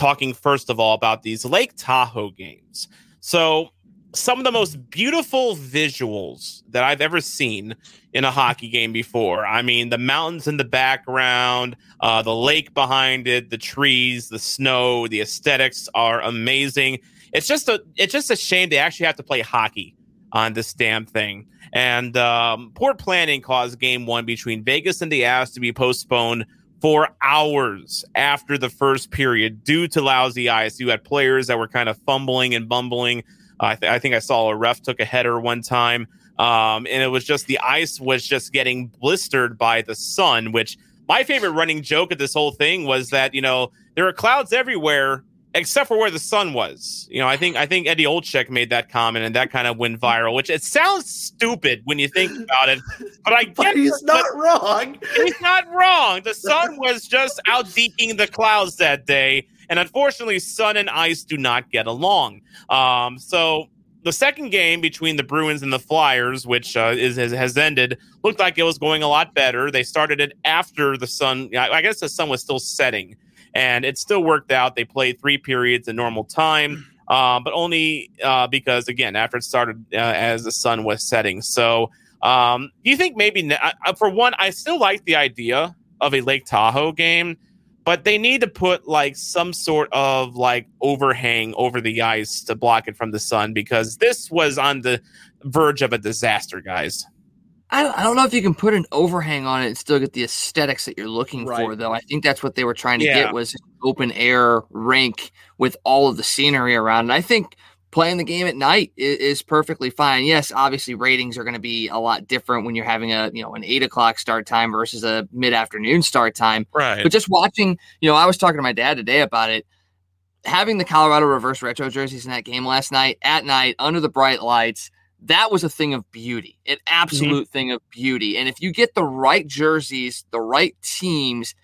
talking first of all about these Lake Tahoe games. So some of the most beautiful visuals that I've ever seen in a hockey game before. I mean, the mountains in the background, uh, the lake behind it, the trees, the snow, the aesthetics are amazing. It's just a it's just a shame they actually have to play hockey on this damn thing. And um, poor planning caused game one between Vegas and the Avs to be postponed for hours after the first period due to lousy ice. You had players that were kind of fumbling and bumbling. I, th- I think I saw a ref took a header one time. Um, and it was just the ice was just getting blistered by the sun, which my favorite running joke of this whole thing was that, you know, there are clouds everywhere except for where the sun was. You know, I think I think Eddie Olczyk made that comment and that kind of went viral, which it sounds stupid when you think about it, but I But get he's not wrong. he's not wrong. The sun was just out deeking the clouds that day, and unfortunately, sun and ice do not get along. Um, so the second game between the Bruins and the Flyers, which uh, is has, has ended, looked like it was going a lot better. They started it after the sun. I guess the sun was still setting, and it still worked out. They played three periods in normal time. Uh, but only uh, because, again, after it started uh, as the sun was setting. So, um, do you think maybe ne- I- I- for one, I still like the idea of a Lake Tahoe game, but they need to put like some sort of like overhang over the ice to block it from the sun because this was on the verge of a disaster, guys. I don't, I don't know if you can put an overhang on it and still get the aesthetics that you're looking for, though. I think that's what they were trying to Yeah. get was open air rink with all of the scenery around. And I think playing the game at night is, is perfectly fine. Yes, obviously ratings are going to be a lot different when you're having a you know an eight o'clock start time versus a mid afternoon start time. Right. But just watching, you know, I was talking to my dad today about it. Having the Colorado reverse retro jerseys in that game last night at night under the bright lights, that was a thing of beauty, an mm-hmm. absolute thing of beauty. And if you get the right jerseys, the right teams,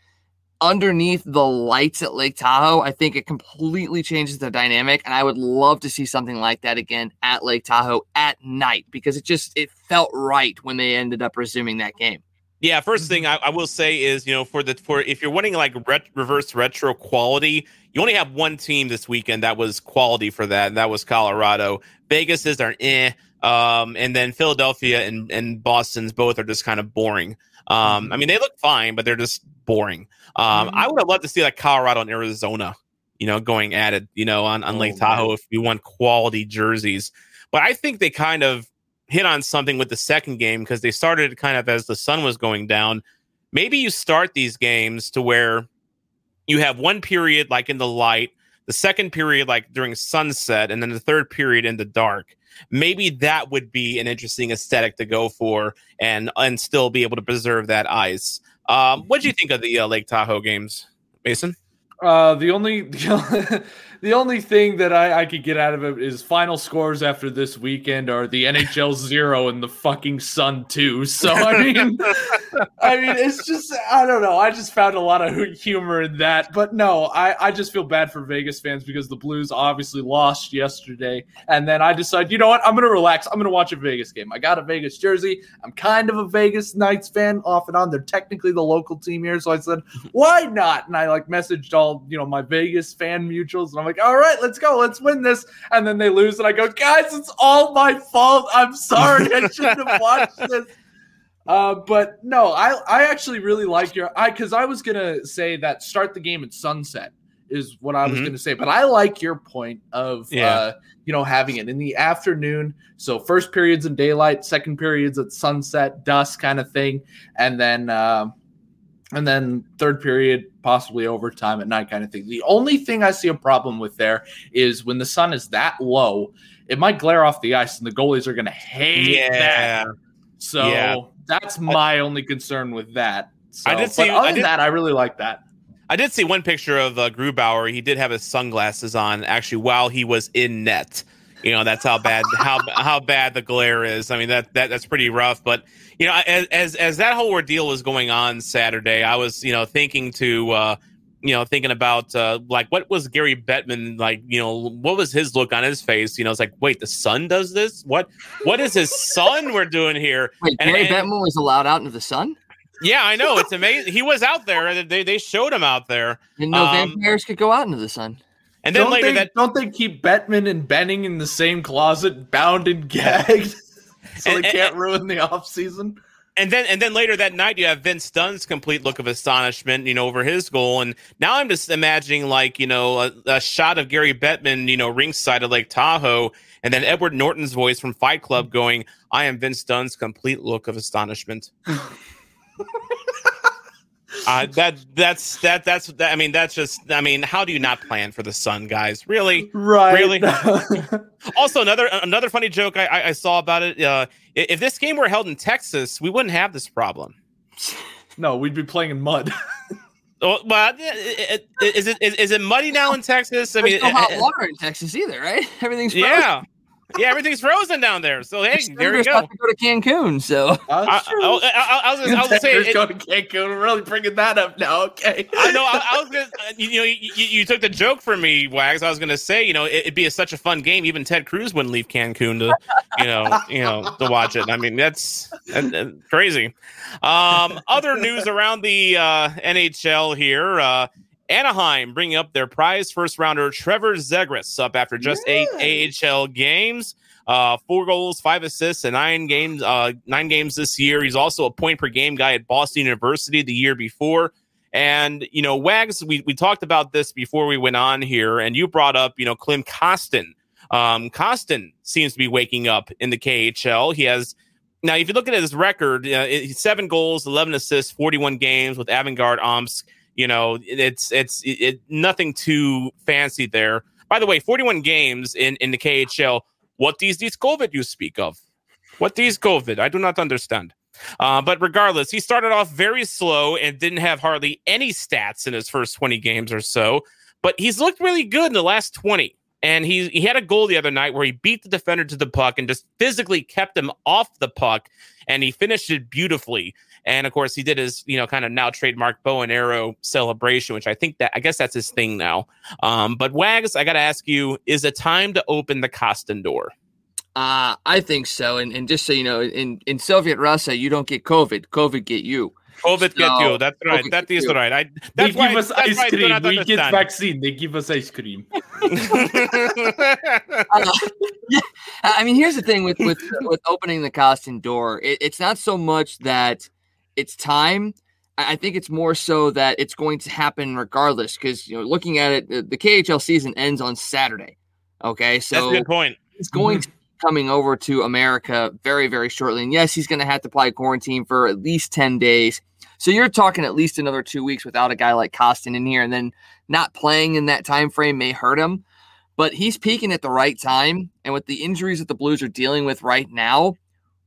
underneath the lights at Lake Tahoe, I think it completely changes the dynamic. And I would love to see something like that again at Lake Tahoe at night because it just it felt right when they ended up resuming that game. Yeah, first thing I, I will say is, you know, for the for if you're wanting like ret- reverse retro quality, you only have one team this weekend that was quality for that, and that was Colorado. Vegas is our eh, um, and then Philadelphia and and Boston's both are just kind of boring. Um, I mean, they look fine, but they're just boring. Um, I would have loved to see like Colorado and Arizona, you know, going at it, you know, on, on Lake Oh, Tahoe if you want quality jerseys. But I think they kind of hit on something with the second game because they started kind of as the sun was going down. Maybe you start these games to where you have one period like in the light, the second period like during sunset, and then the third period in the dark. Maybe that would be an interesting aesthetic to go for and and still be able to preserve that ice. Um, what do you think of the uh, Lake Tahoe games, Mason? Uh, the only the only thing that I, I could get out of it is final scores after this weekend are the NHL zero and the fucking Sun two. So I mean, I mean, it's just I don't know. I just found a lot of humor in that, but no, I I just feel bad for Vegas fans because the Blues obviously lost yesterday, and then I decided, you know what, I'm gonna relax. I'm gonna watch a Vegas game. I got a Vegas jersey. I'm kind of a Vegas Knights fan off and on. They're technically the local team here, so I said, why not? And I like messaged all you know my Vegas fan mutuals, and I'm like, all right, let's go, let's win this. And then they lose, and I go, guys, it's all my fault. I'm sorry, I shouldn't have watched this. Uh, but no, I I actually really like your I because I was gonna say that start the game at sunset is what I was Mhm. gonna say, but I like your point of Yeah. uh, you know having it in the afternoon. So first periods in daylight, second periods at sunset, dusk kind of thing, and then. Uh, and then third period, possibly overtime at night, kind of thing. The only thing I see a problem with there is when the sun is that low, it might glare off the ice, and the goalies are going to hate that. So Yeah. that's my only concern with that. So, I did see- other I than that, I really like that. I did see one picture of uh, Grubauer. He did have his sunglasses on actually while he was in net. You know, that's how bad how how bad the glare is. I mean, that that that's pretty rough. But you know, as as as that whole ordeal was going on Saturday, I was you know thinking to. uh you know, thinking about uh, like what was Gary Bettman like? You know, what was his look on his face? You know, it's like, wait, the sun does this? What? What is his son we're doing here? Wait, And- Gary and- Bettman was allowed out into the sun? Yeah, I know. It's amazing. He was out there. They they showed him out there. And no Um, vampires could go out into the sun. And then don't later they, that don't they keep Bettman and Benning in the same closet, bound and gagged, so And- they can't ruin the off season? and then and then later that night you have Vince Dunn's complete look of astonishment, you know, over his goal. And now I'm just imagining like, you know, a, a shot of Gary Bettman, you know, ringside of Lake Tahoe, and then Edward Norton's voice from Fight Club going, I am Vince Dunn's complete look of astonishment. Uh, that that's that that's that, I mean that's just I mean how do you not plan for the sun guys really Right. really also another another funny joke I, I, I saw about it uh, if this game were held in Texas we wouldn't have this problem no, we'd be playing in mud. Oh, well, is it is, is it muddy now in Texas? I mean, There's no hot water in Texas either, right? Everything's frozen. yeah, yeah, everything's frozen down there. So hey, there you go. have to go to Cancun, so I, I, I, I was gonna, I was gonna say, Senators it, go to Cancun. We're really bringing that up now. Okay. I know. I, I was gonna, uh, you, you know, you, you you took the joke from me, Wags. I was gonna say, you know, it, it'd be a, such a fun game. Even Ted Cruz wouldn't leave Cancun to, you know, you know, to watch it. I mean, that's, that- that's crazy. Um, other news around the uh, NHL here. Uh, Anaheim bringing up their prize first rounder Trevor Zegras up after just eight AHL games. Uh, four goals, five assists, and nine games. Uh, nine games this year. He's also a point per game guy at Boston University the year before. And you know, Wags, we we talked about this before we went on here, and you brought up you know Klim Kostin. Um, Kostin seems to be waking up in the KHL. He has now, if you look at his record, uh, seven goals, eleven assists, forty-one games with Avangard Omsk. You know, it's it's it, it, nothing too fancy there. By the way, forty-one games in in the KHL. What these these COVID you speak of? What these COVID? I do not understand. Uh, but regardless, he started off very slow and didn't have hardly any stats in his first 20 games or so. But he's looked really good in the last 20. And he he had a goal the other night where he beat the defender to the puck and just physically kept him off the puck. and he finished it beautifully. And of course, he did his, you know, kind of now trademark bow and arrow celebration, which I think that I guess that's his thing now. Um, but Wags, I got to ask you: Is it time to open the Kostin door? Uh, I think so. And, and just so you know, in, in Soviet Russia, you don't get COVID. COVID get you. COVID get you. That's right. COVID That get is you. right. I, They that's give why, us that's ice why I do cream. not We get vaccine. They give us ice cream. Uh, yeah, I mean, here's the thing with with with opening the Kostin door. It, it's not so much that it's time. I I think it's more so that it's going to happen regardless. Because you know, looking at it, the, the KHL season ends on Saturday. Okay, so That's so a good point. he's going mm-hmm. to be coming over to America very, very shortly. And yes, he's going to have to apply quarantine for at least 10 days. So you're talking at least another two weeks without a guy like Kostin in here. And then not playing in that time frame may hurt him. But he's peaking at the right time. And with the injuries that the Blues are dealing with right now,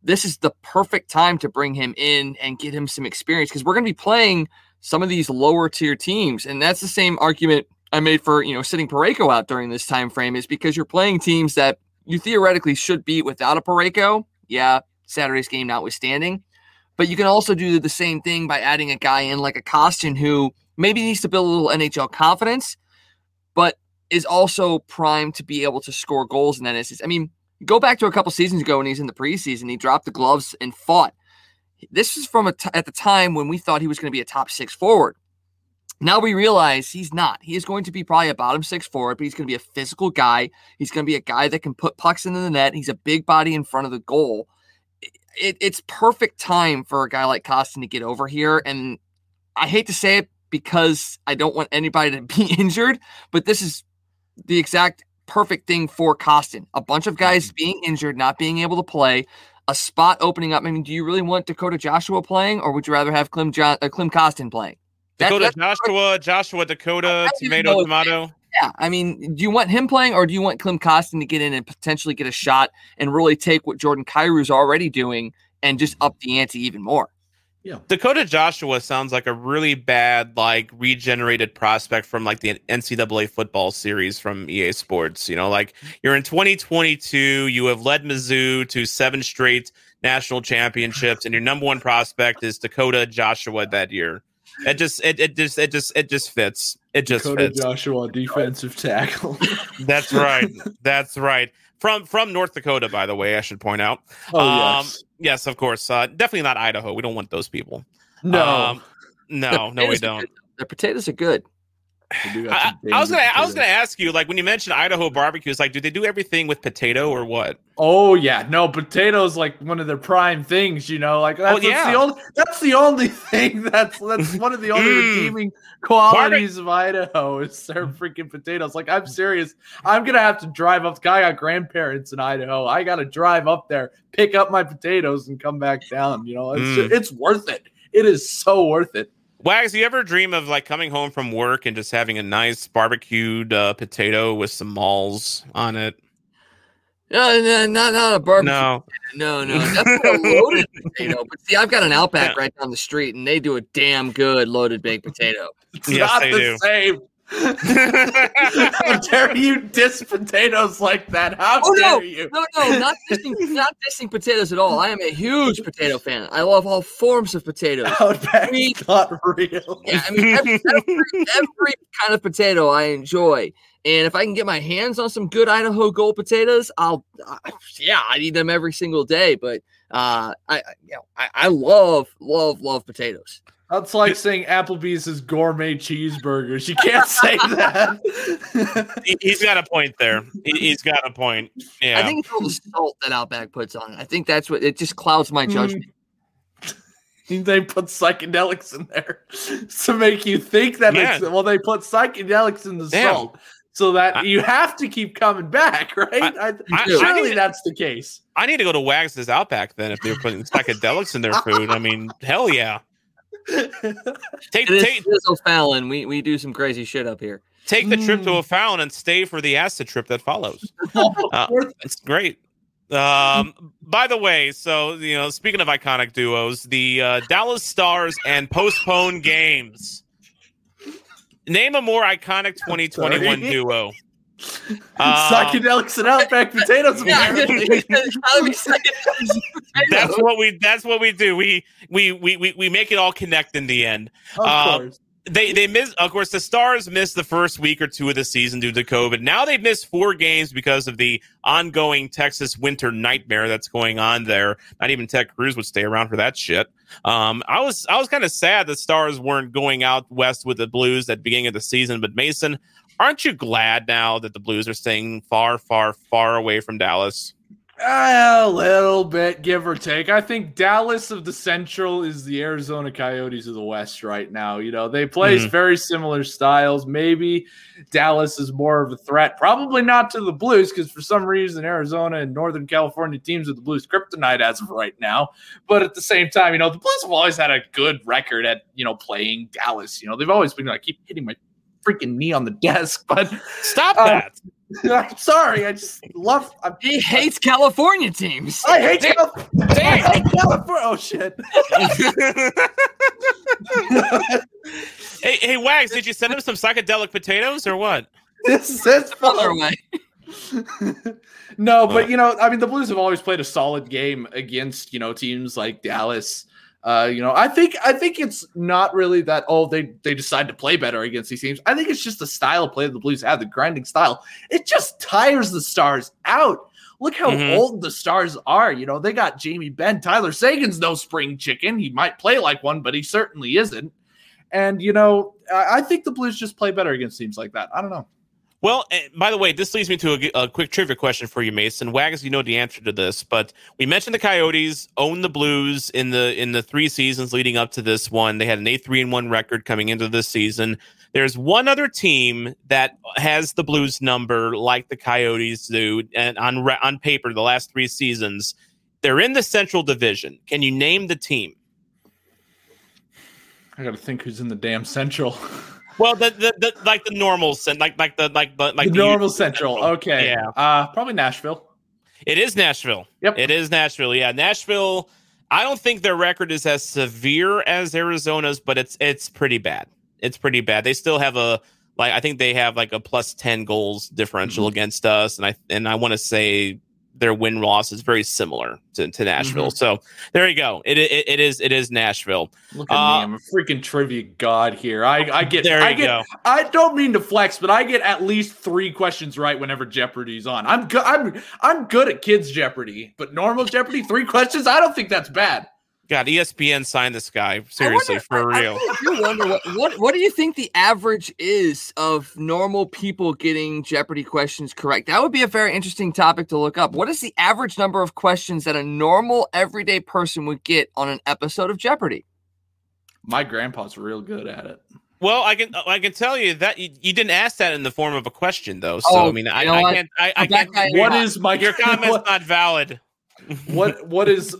this is the perfect time to bring him in and get him some experience because we're going to be playing some of these lower tier teams. And that's the same argument I made for, you know, sitting Parayko out during this time frame is because you're playing teams that you theoretically should beat without a Parayko. Yeah, Saturday's game notwithstanding. But you can also do the same thing by adding a guy in like a Kostin who maybe needs to build a little NHL confidence, but is also primed to be able to score goals in that instance. I mean, go back to a couple seasons ago when he's in the preseason, he dropped the gloves and fought. This is from t- at the time when we thought he was going to be a top six forward. Now we realize he's not. He is going to be probably a bottom six forward, but he's going to be a physical guy. He's going to be a guy that can put pucks into the net. He's a big body in front of the goal. It, it's perfect time for a guy like Kostin to get over here. And I hate to say it because I don't want anybody to be injured, but this is the exact perfect thing for Kostin. A bunch of guys being injured, not being able to play, a spot opening up. I mean, do you really want Dakota Joshua playing, or would you rather have Klim, jo- uh, Klim Kostin playing? That- Dakota Joshua, Joshua Dakota, tomato, tomato. Yeah, I mean, do you want him playing, or do you want Klim Kostin to get in and potentially get a shot and really take what Jordan Kyrou's already doing and just up the ante even more? Dakota Joshua sounds like a really bad, like regenerated prospect from like the NCAA football series from EA Sports. You know, like you're in 2022, you have led Mizzou to seven straight national championships, and your number one prospect is Dakota Joshua that year. It just, it, it just, it just, it just fits. It just Dakota fits. Joshua, defensive tackle. That's right. That's right. From from North Dakota, by the way, I should point out. Oh, um, yes. Yes, of course. Uh, definitely not Idaho. We don't want those people. No. Um, no, no, we don't. The potatoes are good. I, I was gonna, I was gonna ask you, like, when you mentioned Idaho barbecue, it's like, do they do everything with potato or what? Oh yeah, no, potatoes like one of their prime things. You know, like that's, Oh, yeah. that's the only that's the only thing that's that's one of the only Mm. redeeming qualities of Idaho is their freaking potatoes. Like I'm serious, I'm gonna have to drive up. I got grandparents in Idaho. I got to drive up there, pick up my potatoes, and come back down. You know, it's Mm. it's worth it. It is so worth it. Wags, you ever dream of like coming home from work and just having a nice barbecued uh, potato with some malls on it? No, no, not not a barbecue. No. no, no. That's not a loaded potato. But see, I've got an Outback Yeah. right down the street, and they do a damn good loaded baked potato. It's Yes, not they the do. same. How dare you diss potatoes like that? How Oh dare no, you? no, no, not dissing, not dissing potatoes at all. I am a huge potato fan. I love all forms of potatoes. Outback's Me- not real. Yeah, I mean every, every, every kind of potato I enjoy, and if I can get my hands on some good Idaho Gold potatoes, I'll, I, yeah, I eat them every single day. But uh, I, I- you know, I, I love, love, love potatoes. That's like saying Applebee's is gourmet cheeseburgers. You can't say that. He- He's got a point there. He- He's got a point. Yeah. I think it's all the salt that Outback puts on it. I think that's what it just clouds my hmm. judgment. they put psychedelics in there to make you think that it's well, they put psychedelics in the Damn. salt so that I- you have to keep coming back, right? I, I- surely I- that's the case. I need to go to Wags' Outback then if they're putting psychedelics in their food. I mean, hell yeah. Take It is, take it is O'Fallon. We we do some crazy shit up here. take the trip to a fountain and stay for the acid trip that follows. Uh, It's great. Um, by the way, so you know, speaking of iconic duos, the uh, Dallas Stars and postponed games. Name a more iconic 2021 duo. Uh, Psychedelics and Outback potatoes. Yeah. I'll be that's what we that's what we do. We we we we, we make it all connect in the end. of Uh, course. they they miss of course the stars missed the first week or two of the season due to covid now they've missed four games because of the ongoing texas winter nightmare that's going on there not even ted cruz would stay around for that shit um i was i was kind of sad the stars weren't going out west with the blues at the beginning of the season but mason aren't you glad now that the blues are staying far far far away from dallas A little bit, give or take. I think Dallas of the Central is the Arizona Coyotes of the West right now. You know, they play Mhm. very similar styles. Maybe Dallas is more of a threat. Probably not to the Blues, because for some reason, Arizona and Northern California teams are the Blues kryptonite as of right now. But at the same time, you know, the Blues have always had a good record at, you know, playing Dallas. You know, they've always been, I keep hitting my freaking knee on the desk, but stop Um, that I'm sorry. I just love. I'm, He hates California teams. I hate Damn. California. I hate California. Oh shit. hey hey wags did you send him some psychedelic potatoes or what this is his Other fault. way. no, but you know, I mean, the Blues have always played a solid game against you know teams like Dallas. Uh, you know, I think I think it's not really that. Oh, they they decide to play better against these teams. I think it's just the style of play that the Blues have, the grinding style. It just tires the Stars out. Look how Mhm. old the Stars are. You know, they got Jamie Benn. Tyler Seguin's no spring chicken. He might play like one, but he certainly isn't. And you know, I, I think the Blues just play better against teams like that. I don't know. Well, eh, by the way, this leads me to a quick trivia question for you, Mason. Wags, you know the answer to this, but we mentioned the Coyotes own the Blues in the in the three seasons leading up to this one. They had an eight three and one record coming into this season. There's one other team that has the Blues number like the Coyotes do, and on on paper, the last three seasons, they're in the Central Division. Can you name the team? I got to think who's in the damn Central. Well, the the, the like the normal, cen- like like the like the like the the normal usual Central. Okay. Yeah. Uh, probably Nashville. It is Nashville. Yep. It is Nashville. Yeah, Nashville. I don't think their record is as severe as Arizona's, but it's it's pretty bad. It's pretty bad. They still have a like I think they have like a plus ten goals differential Mm-hmm. against us, and I and I want to say their win loss is very similar to, to Nashville. Mm-hmm. So there you go. It, it it is it is Nashville. Look at Uh, me. I'm a freaking trivia god here. I, I get There I get go. I don't mean to flex, but I get at least three questions right whenever Jeopardy's on. I'm good I'm I'm good at kids Jeopardy, but normal Jeopardy, three questions, I don't think that's bad. God, ESPN signed this guy seriously for I- real. I do wonder what, what what do you think the average is of normal people getting Jeopardy questions correct? That would be a very interesting topic to look up. What is the average number of questions that a normal everyday person would get on an episode of Jeopardy? My grandpa's real good at it. Well, I can I can tell you that you, you didn't ask that in the form of a question though. So Oh, I mean, I, I can't I, I can't. What is my your comment's not valid. What what is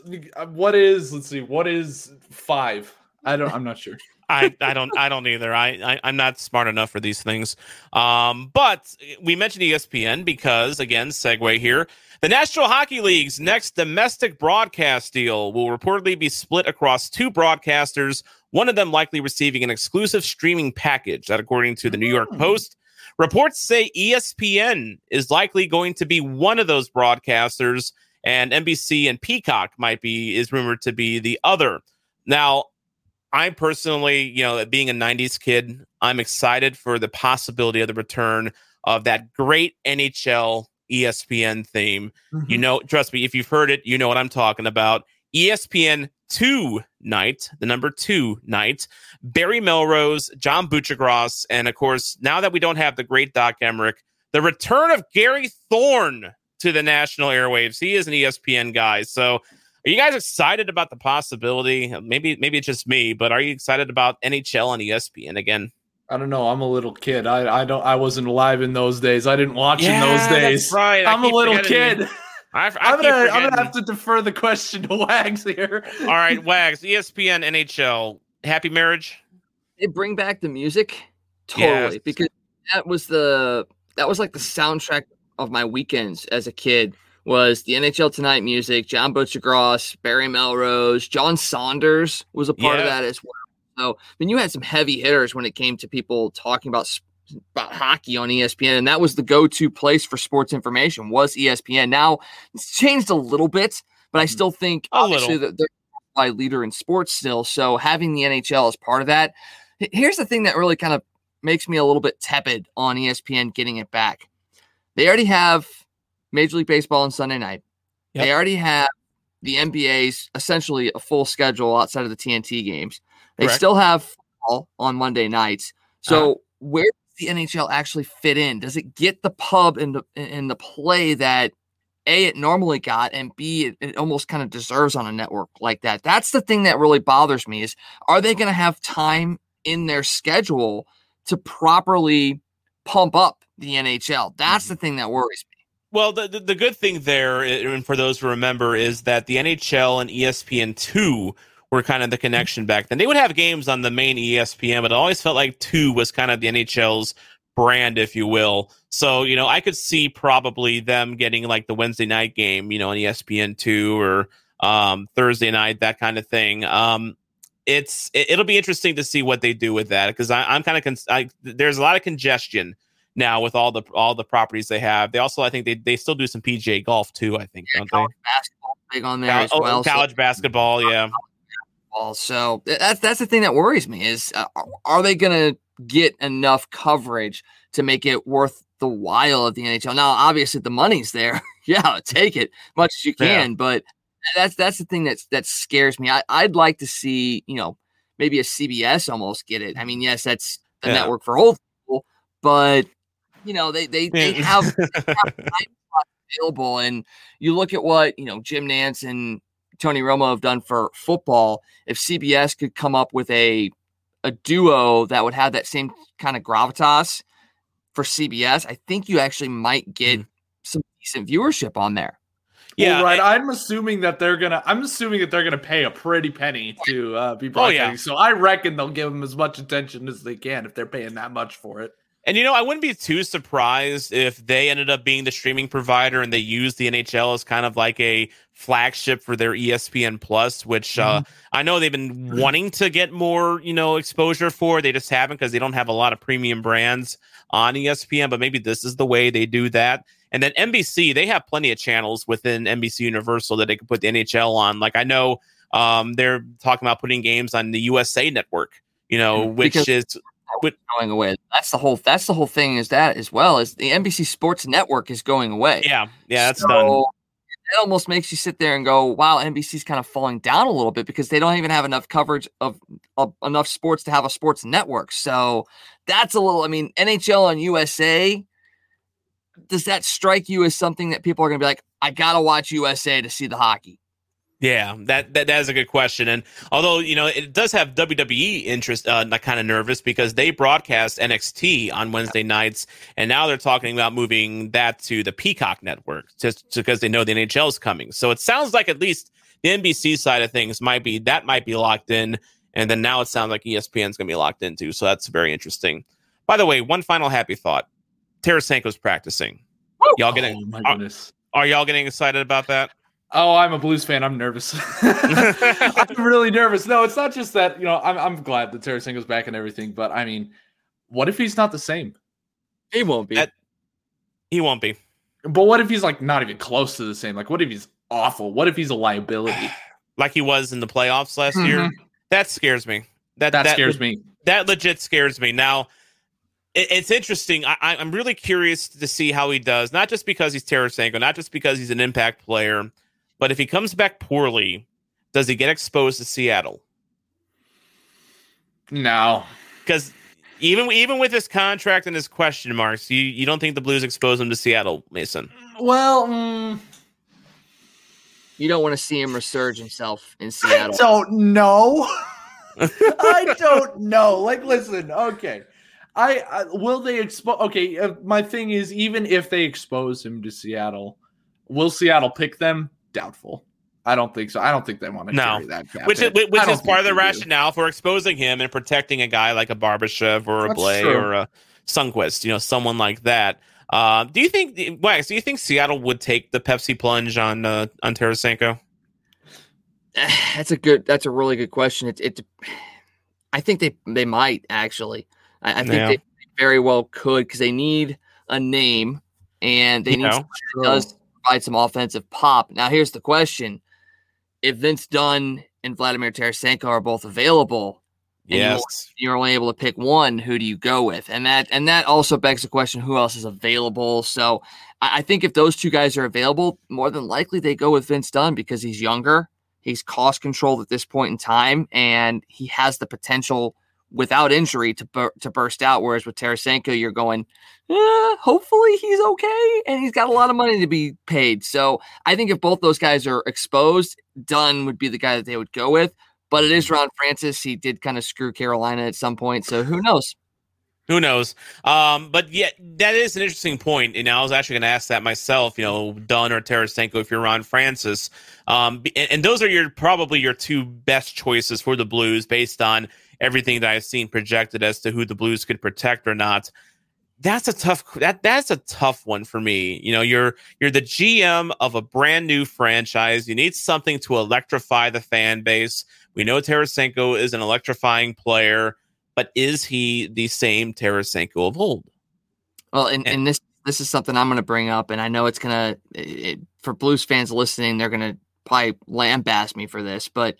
what is let's see, what is five? I don't I'm not sure. I, I don't I don't either. I, I I'm not smart enough for these things. Um, but we mentioned ESPN because again, segue here. The National Hockey League's next domestic broadcast deal will reportedly be split across two broadcasters. One of them likely receiving an exclusive streaming package. That, according to the New York Post, reports say ESPN is likely going to be one of those broadcasters, and NBC and Peacock might be is rumored to be the other. Now, I personally, you know, being a 90s kid, I'm excited for the possibility of the return of that great NHL ESPN theme. You mm-hmm. know, trust me, if you've heard it, you know what I'm talking about. ESPN 2 night, the number 2 night, Barry Melrose, John Buccigross, and of course, now that we don't have the great Doc Emrick, the return of Gary Thorne to the national airwaves. He is an ESPN guy. So, are you guys excited about the possibility? Maybe maybe it's just me, but are you excited about NHL and ESPN again? I don't know. I'm a little kid. I I don't I wasn't alive in those days. I didn't watch in those days. that's right. I I'm a little kid. I, I I'm gonna I'm gonna have to defer the question to Wags here. All right, Wags, ESPN, NHL, happy marriage. They bring back the music totally Yes. because that was the that was like the soundtrack of my weekends as a kid was the NHL Tonight music, John Buccigross, Barry Melrose, John Saunders was a part of that as well. So, I mean, you had some heavy hitters when it came to people talking about about hockey on ESPN, and that was the go-to place for sports information was ESPN. Now it's changed a little bit, but I still think Mm-hmm. A obviously little. that they're by leader in sports still. So having the NHL as part of that, here's the thing that really kind of makes me a little bit tepid on ESPN getting it back. They already have Major League Baseball on Sunday night. They already have the NBA's essentially a full schedule outside of the TNT games. They Correct. still have football on Monday nights. So Uh-huh. where does the NHL actually fit in? Does it get the pub and the and the play that a it normally got and b it, it almost kind of deserves on a network like that? That's the thing that really bothers me is are they going to have time in their schedule to properly pump up the NHL? That's Mm-hmm. the thing that worries me. Well, the, the the good thing there, and for those who remember, is that the NHL and ESPN two were kind of the connection back then. They would have games on the main ESPN, but it always felt like two was kind of the NHL's brand, if you will. So you know, I could see probably them getting like the Wednesday night game, you know, on ESPN two or um, Thursday night, that kind of thing. Um, it's it, it'll be interesting to see what they do with that because I'm kind of con- I, there's a lot of congestion now with all the all the properties they have. They also I think they, they still do some PGA golf too. I think don't College basketball big on they? there as oh, well. so- college basketball, yeah. ball. So that's that's the thing that worries me is uh, are- they going to get enough coverage to make it worth the while of the NHL? Now, obviously, the money's there. yeah, take it much as you Yeah. can, but that's that's the thing that's that scares me. I, I'd like to see you know maybe a CBS almost get it. I mean, yes, that's the Yeah. network for old people, but you know they they they have, they have time available, and you look at what you know Jim Nantz and Tony Romo have done for football. If CBS could come up with a a duo that would have that same kind of gravitas for CBS, I think you actually might get some decent viewership on there. Yeah, well, right. I'm assuming that they're gonna. I'm assuming that they're gonna pay a pretty penny to uh, be Oh, yeah. broadcasting. So I reckon they'll give them as much attention as they can if they're paying that much for it. And you know, I wouldn't be too surprised if they ended up being the streaming provider and they used the NHL as kind of like a flagship for their ESPN Plus, which uh, I know they've been wanting to get more, you know, exposure for. They just haven't because they don't have a lot of premium brands on ESPN. But maybe this is the way they do that. And then NBC, they have plenty of channels within NBC Universal that they can put the NHL on. Like I know um, they're talking about putting games on the USA Network, you know, which Because- is going away. That's the whole. That's the whole thing. Is that as well as the NBC Sports Network is going away. yeah, yeah, that's So, done. It almost makes you sit there and go, "Wow, NBC's kind of falling down a little bit because they don't even have enough coverage of, of enough sports to have a sports network." So that's a little. I mean, NHL on USA. Does that strike you as something that people are going to be like, "I gotta watch USA to see the hockey"? Yeah, that, that that is a good question. And although you know it does have WWE interest, uh, kind of nervous because they broadcast NXT on Wednesday nights, and now they're talking about moving that to the Peacock network just because they know the NHL is coming. So it sounds like at least the NBC side of things might be that might be locked in, and then now it sounds like ESPN's going to be locked into. So that's very interesting. By the way, one final happy thought: Tarasenko's practicing. Y'all getting? Oh my are, goodness. are y'all getting excited about that? Oh, I'm a Blues fan. I'm nervous. I'm really nervous. No, it's not just that. You know, I'm I'm glad that Tarasenko's back and everything, but I mean, what if he's not the same? He won't be. That- He won't be. But what if he's like not even close to the same? Like, what if he's awful? What if he's a liability? like he was in the playoffs last year. Mhm. That scares me. That That scares me. That legit scares me. Now, it, it's interesting. I, I- I'm really curious to see how he does. Not just because he's Tarasenko, not just because he's an impact player, but if he comes back poorly, does he get exposed to Seattle? No, Because even even with his contract and his question marks, you you don't think the Blues expose him to Seattle, Mason? Well, mm, You don't want to see him resurge himself in Seattle. I Seattle. don't know. I don't know. Like, listen, okay. I, I will they expose? Okay, uh, my thing is, even if they expose him to Seattle, will Seattle pick them? Doubtful. I don't think so. I don't think they want to No. carry that. cap Which is which is part of the think they do. rationale for exposing him and protecting a guy like a Barbashev or a That's Blais true. or a Sundqvist, you know, someone like that. Uh, do you think, Wags? Do you think Seattle would take the Pepsi plunge on uh, on Tarasenko? That's a good. That's a really good question. It. it I think they they might actually. I, I think Yeah. they very well could because they need a name and they You need know, someone that does provide some offensive pop. Now, here's the question: If Vince Dunn and Vladimir Tarasenko are both available, Yes. you're only able to pick one, who do you go with? And that and that also begs the question: Who else is available? So, I, I think if those two guys are available, more than likely they go with Vince Dunn because he's younger, he's cost controlled at this point in time, and he has the potential without injury to bur- to burst out. Whereas with Tarasenko, you're going, eh, hopefully he's okay, and he's got a lot of money to be paid. So I think if both those guys are exposed, Dunn would be the guy that they would go with. But it is Ron Francis. He did kind of screw Carolina at some point, so who knows? Who knows? Um, but yeah, that is an interesting point. And I was actually going to ask that myself. You know, Dunn or Tarasenko if you're Ron Francis. Um, and, and those are your probably your two best choices for the Blues based on everything that I've seen projected as to who the Blues could protect or not. That's a tough that that's a tough one for me. You know, you're you're the GM of a brand new franchise. You need something to electrify the fan base. We know Tarasenko is an electrifying player but is he the same Tarasenko of old? Well, and, and this this is something I'm going to bring up, and I know it's going to for Blues fans listening, they're going to probably lambaste me for this, but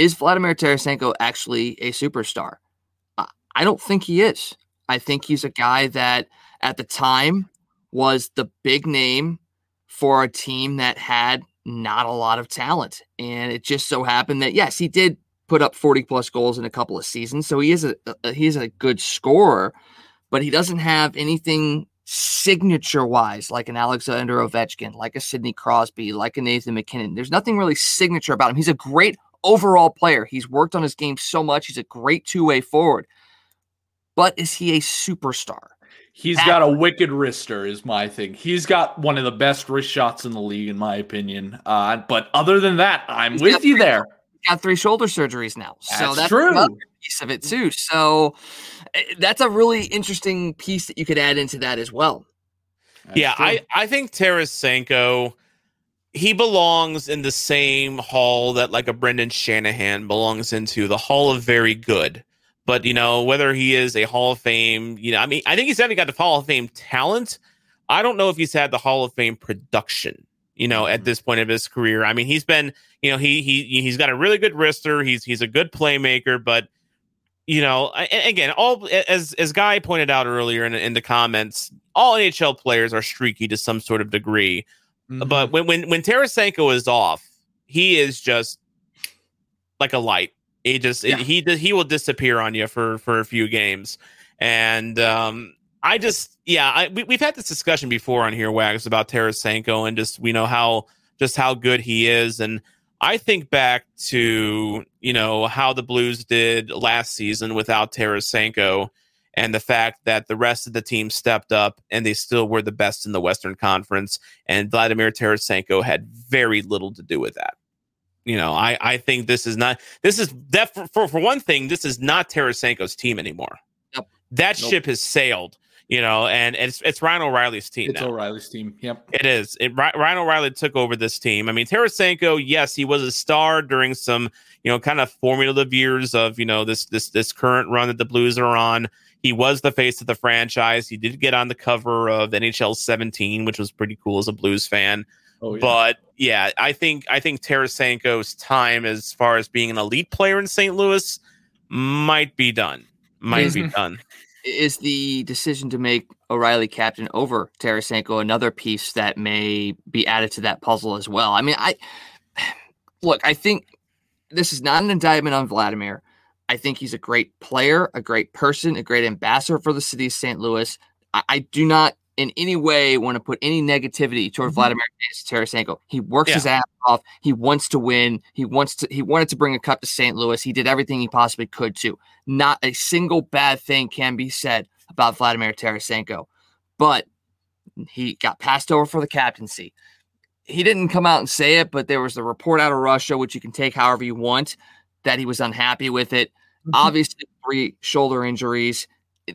is Vladimir Tarasenko actually a superstar? I, don't think he is. I think he's a guy that at the time was the big name for a team that had not a lot of talent, and it just so happened that yes, he did put up 40 plus goals in a couple of seasons, so he is a, a he is a good scorer but he doesn't have anything signature wise like an Alexander Ovechkin, like a Sidney Crosby, like a Nathan MacKinnon. There's nothing really signature about him. He's a great overall player. He's worked on his game so much. He's a great two way forward. But is he a superstar? He's That- got a wicked wrister, is my thing. He's got one of the best wrist shots in the league, in my opinion. Uh, but other than that, I'm He's with got you three- there. He's got three shoulder surgeries now. so That's that's true. another piece of it too. So eh, that's a really interesting piece that you could add into that as well. yeah, I, I think Tarasenko, he belongs in the same hall that like a Brendan Shanahan belongs into, the hall of very good. But you know, whether he is a Hall of Fame, you know, I mean, I think he's definitely got the Hall of Fame talent. I don't know if he's had the Hall of Fame production, you know, at mm-hmm. this point of his career. I mean, he's been, you know, he he he's got a really good wrister. He's he's a good playmaker, but you know, again, all as as Guy pointed out earlier in, in the comments, all NHL players are streaky to some sort of degree. But when when when Tarasenko is off, he is just like a light. He just Yeah. he he will disappear on you for for a few games, and um, I just yeah, I, we, we've had this discussion before on here, Wags, about Tarasenko and just we know how just how good he is, and I think back to you know how the Blues did last season without Tarasenko, and the fact that the rest of the team stepped up and they still were the best in the Western Conference, and Vladimir Tarasenko had very little to do with that. You know, I I think this is not this is that for for, for one thing, this is not Tarasenko's team anymore. Yep. That Nope. ship has sailed. You know, and it's it's Ryan O'Reilly's team It's now. O'Reilly's team. Yep. It is. It, Ryan O'Reilly took over this team. I mean, Tarasenko, yes, he was a star during some, you know, kind of formative years of, you know, this this this current run that the Blues are on. He was the face of the franchise. He did get on the cover of NHL 17, which was pretty cool as a Blues fan. Oh, yeah. But yeah, I think I think Tarasenko's time as far as being an elite player in St. Louis might be done. Might be Mhm. done. is the decision to make O'Reilly captain over Tarasenko another piece that may be added to that puzzle as well. I mean, I look, I think this is not an indictment on Vladimir. I think he's a great player, a great person, a great ambassador for the city of St. Louis. I, I do not in any way want to put any negativity toward mm-hmm. Vladimir Tarasenko. He works his ass off. He wants to win. He wants to. He wanted to bring a cup to St. Louis. He did everything he possibly could to. Not a single bad thing can be said about Vladimir Tarasenko, but he got passed over for the captaincy. He didn't come out and say it, but there was the report out of Russia, which you can take however you want, that he was unhappy with it. Mm-hmm. Obviously, three shoulder injuries.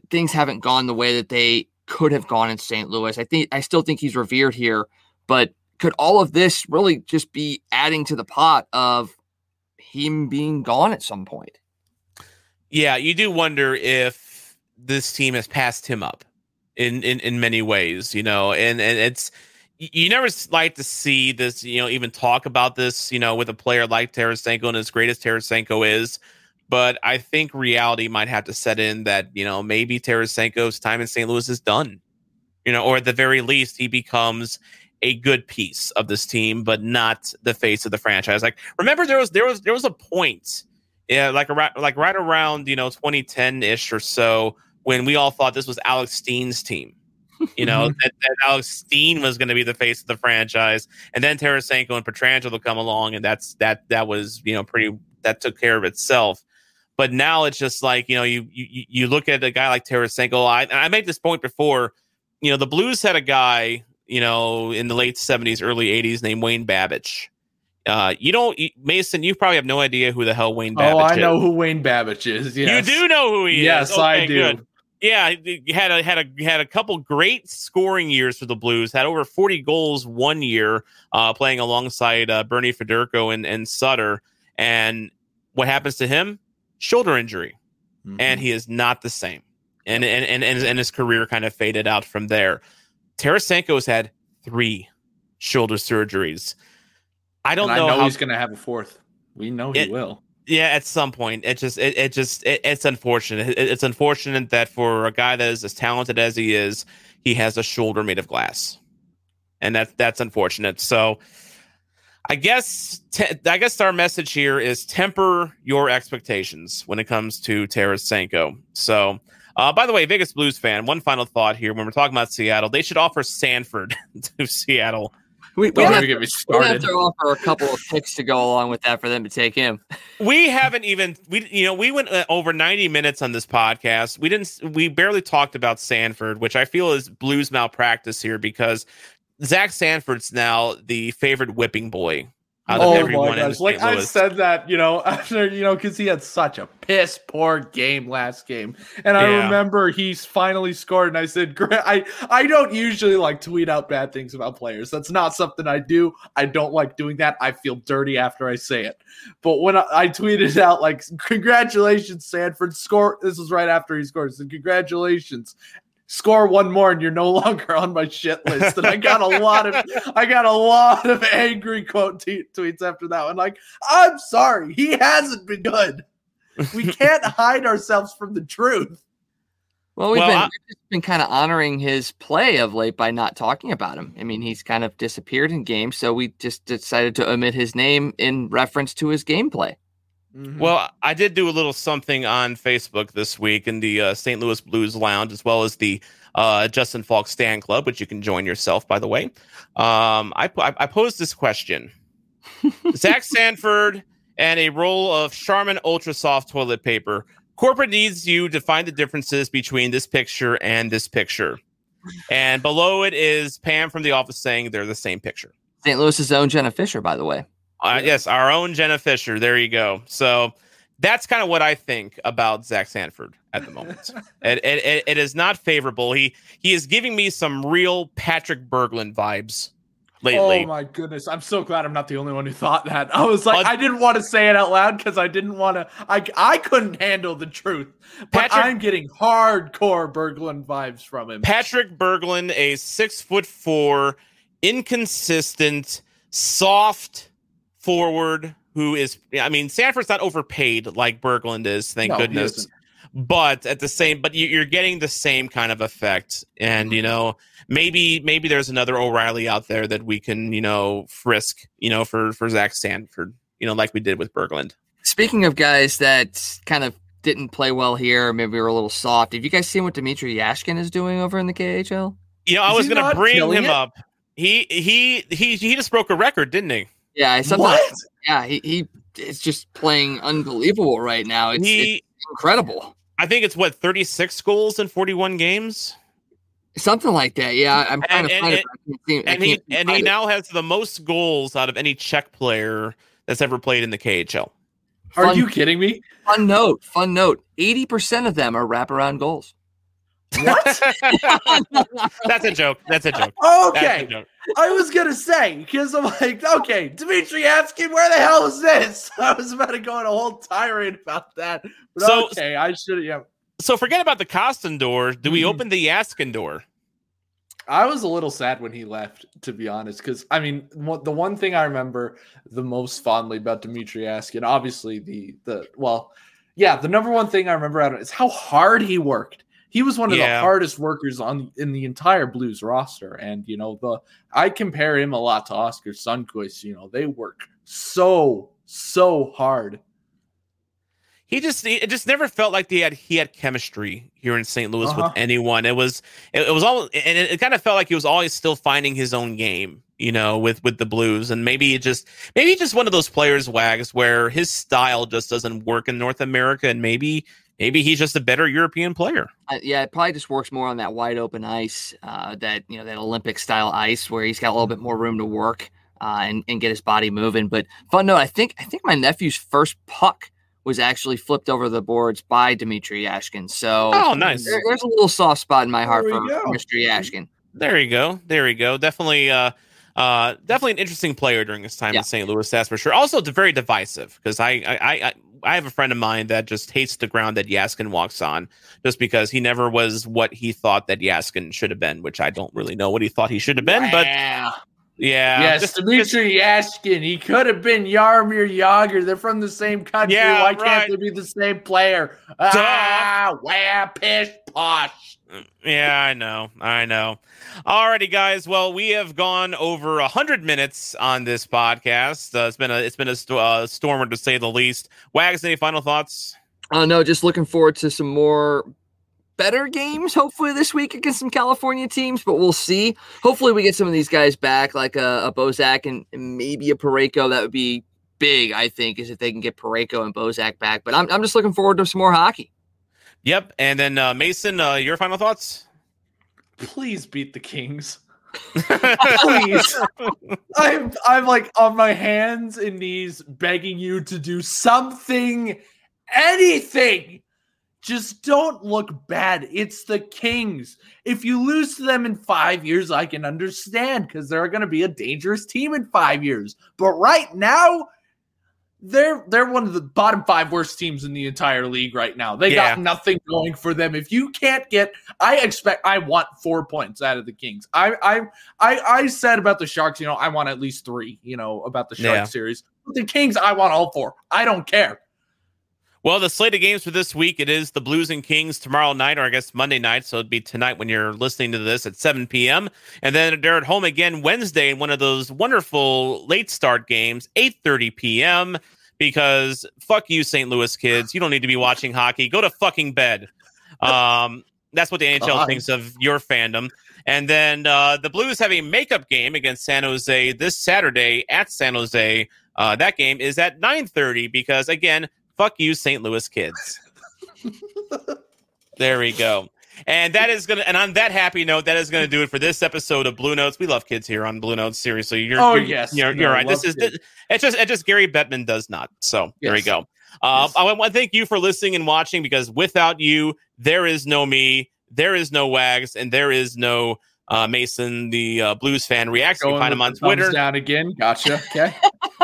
Things haven't gone the way that they could have gone in St. Louis. I think I still think he's revered here, but could all of this really just be adding to the pot of him being gone at some point? Yeah, you do wonder if this team has passed him up in in, in many ways, you know, and and it's you never like to see this, you know, even talk about this, you know, with a player like Tarasenko and as great as Tarasenko is. But I think reality might have to set in that, you know, maybe Tarasenko's time in St. Louis is done. You know, or at the very least, he becomes a good piece of this team, but not the face of the franchise. Like, remember there was there was there was a point, yeah, like around like right around you know 2010 ish or so when we all thought this was Alex Steen's team. You know mm-hmm. that, that Alex Steen was going to be the face of the franchise, and then Tarasenko and Pietrangelo come along, and that's that that was you know pretty that took care of itself. But now it's just like you know you you you look at a guy like Tarasenko. I I made this point before. You know the Blues had a guy you know in the late seventies, early eighties named Wayne Babych. Uh, you don't you- Mason. You probably have no idea who the hell Wayne Babych Oh, I is. know who Wayne Babych is. Yes. You do know who he is. Yes, is. I do. good. Yeah, he he had a had a had a couple great scoring years for the Blues. Had over forty goals one year, uh, playing alongside uh, Bernie Federko and, and Sutter. And what happens to him? Shoulder injury, Mm-hmm. and he is not the same. And and and and, and his career kind of faded out from there. Tarasenko's had three shoulder surgeries. I don't And know, I know how he's going to have a fourth. We know he It- will. yeah, at some point, it just it, it just it, it's unfortunate. It- it's unfortunate that for a guy that is as talented as he is, he has a shoulder made of glass, and that's that's unfortunate. So, I guess te- I guess our message here is temper your expectations when it comes to Tarasenko. So. Uh, by the way, Vegas Blues fan, one final thought here. When we're talking about Seattle, they should offer Sanford to Seattle. We, Don't we have, even get me we have to offer a couple of picks to go along with that for them to take him. we haven't even we you know we went uh, over 90 minutes on this podcast we didn't we barely talked about sanford which i feel is blues malpractice here because zach sanford's now the favorite whipping boy out of Oh everyone my gosh! Like I said that, you know, after you know, because he had such a piss poor game last game, and I Yeah. remember he's finally scored, and I said. I I don't usually like tweet out bad things about players. That's not something I do. I don't like doing that. I feel dirty after I say it. But when I, I tweeted out like, "Congratulations, Sanford score," this was right after he scored. Said, "Congratulations." Score one more, and you're no longer on my shit list. And I got a lot of I got a lot of angry quote t- tweets after that one. Like, I'm sorry, he hasn't been good. We can't hide ourselves from the truth. Well, we've Well, been, I- we've been kind of honoring his play of late by not talking about him. I mean, he's kind of disappeared in games, so we just decided to omit his name in reference to his gameplay. Well, I did do a little something on Facebook this week in the uh, St. Louis Blues Lounge, as well as the uh, Justin Faulk Stan Club, which you can join yourself, by the way. Um, I, I, I posed this question Zach Sanford and a roll of Charmin Ultra Soft toilet paper. Corporate needs you to find the differences between this picture and this picture. And below it is Pam from The Office saying they're the same picture. St. Louis's own Jenna Fischer, by the way. Uh, yes, our own Jenna Fischer. There you go. So that's kind of what I think about Zach Sanford at the moment. it, it, it, is not favorable. He he is giving me some real Patrick Berglund vibes lately. Oh my goodness. I'm so glad I'm not the only one who thought that. I was like, Uh, I didn't want to say it out loud because I didn't want to, I, I couldn't handle the truth. But Patrick- I'm getting hardcore Berglund vibes from him. Patrick Berglund, a six foot four, inconsistent, soft forward who is, I mean, Sanford's not overpaid like Berglund is, thank No, goodness. But at the same, but you- you're getting the same kind of effect, and you mm-hmm. know, maybe maybe there's another O'Reilly out there that we can, you know, frisk, you know, for for Zach Sanford, you know, like we did with Berglund. Speaking of guys that kind of didn't play well here, maybe we were a little soft. Have you guys seen what Dmitry Jaskin is doing over in the KHL? You know, I was going to bring him it? up. He he he he just broke a record, didn't he? Yeah, I sometimes, What? yeah, he, he is just playing unbelievable right now. It's, he, it's incredible. I think it's what 36 goals in 41 games, Something like that. Yeah, I'm trying And- to and- find and- but I can't see- I and he and he it. now has the most goals out of any Czech player that's ever played in the KHL. Are Fun- you kidding me? Fun note, fun note. 80% of them are wraparound goals. What? That's a joke. That's a joke. That's a okay. joke. I was gonna say because I'm like, okay, Dmitry Yavsky, where the hell is this? I was about to go on a whole tirade about that, but So- okay, I should. Yeah, So forget about the Kostin door. Do we Mhm. open the Jaskin door? I was a little sad when he left, to be honest, because I mean, one, the one thing I remember the most fondly about Dimitri Askin, obviously the the well, yeah, the number one thing I remember out of it is how hard he worked. He was one of Yeah. the hardest workers on in the entire Blues roster, and you know the I compare him a lot to Oskar Sundqvist. You know they work so so hard. He just it just never felt like he had he had chemistry here in St. Louis Uh-huh. with anyone. It was it, it was all and it, it kind of felt like he was always still finding his own game, you know, with with the Blues. And maybe it just maybe just one of those players, Wags, where his style just doesn't work in North America, and maybe maybe he's just a better European player. Uh, yeah, it probably just works more on that wide open ice, uh, that you know that Olympic style ice where he's got a little bit more room to work uh, and and get his body moving. But fun note, I think I think my nephew's first puck was actually flipped over the boards by Dimitri Ashkin. So Oh, nice. there- there's a little soft spot in my heart for, we go. Mr. Ashkin. There you go. There you go. Definitely uh uh definitely an interesting player during his time Yeah. in St. Louis, that's for sure. Also d- very divisive because I, I I I- have a friend of mine that just hates the ground that Jaskin walks on just because he never was what he thought that Jaskin should have been, which I don't really know what he thought he should have been, but Wow. yeah. yes, just- Dimitri Jaskin. He could have been Jaromir Jagr. They're from the same country. Yeah, Why can't they be the same player? Ah, wow, pish posh. Yeah, I know. I know. Alrighty, guys. Well, we have gone over a hundred minutes on this podcast. Uh, it's been a it's been a st- uh, stormer to say the least. Wags, any final thoughts? Uh, no, just looking forward to some more better games, hopefully this week against some California teams, but we'll see. Hopefully we get some of these guys back, like a, a Bozak and, and maybe a Parayko. That would be big, I think, is if they can get Parayko and Bozak back. But I'm, I'm just looking forward to some more hockey. Yep. And then uh, Mason, uh, your final thoughts? Please beat the Kings. Please. I'm I'm like on my hands and knees begging you to do something, anything. Just don't look bad. It's the Kings. If you lose to them in five years, I can understand because they're going to be a dangerous team in five years. But right now, they're they're one of the bottom five worst teams in the entire league right now. They got nothing going for them. If you can't get, I expect I want four points out of the Kings. I I I, I said about the Sharks, you know, I want at least three. You know about the Shark Yeah. series. The Kings, I want all four. I don't care. Well, the slate of games for this week it is the Blues and Kings tomorrow night, or I guess Monday night. So it'd be tonight when you're listening to this at 7 p.m. And then they're at home again Wednesday in one of those wonderful late start games, 8:30 p.m. Because fuck you, St. Louis kids. You don't need to be watching hockey. Go to fucking bed. Um, that's what the NHL God. thinks of your fandom. And then uh, the Blues have a makeup game against San Jose this Saturday at San Jose. Uh, that game is at 9:30 because again, fuck you, St. Louis kids. there we go. And that is gonna. And on that happy note, that is gonna do it for this episode of Blue Notes. We love kids here on Blue Notes. Seriously, you're. Oh, you're, yes. you're, No, you're right. This is. kids. It's just. It's just Gary Bettman does not. So there we go. Uh, Yes. I want to thank you for listening and watching because without you, there is no me, there is no Wags, and there is no uh, Mason, the uh, Blues fan reacts. You can find him on the thumbs Twitter. down again. Gotcha. Okay.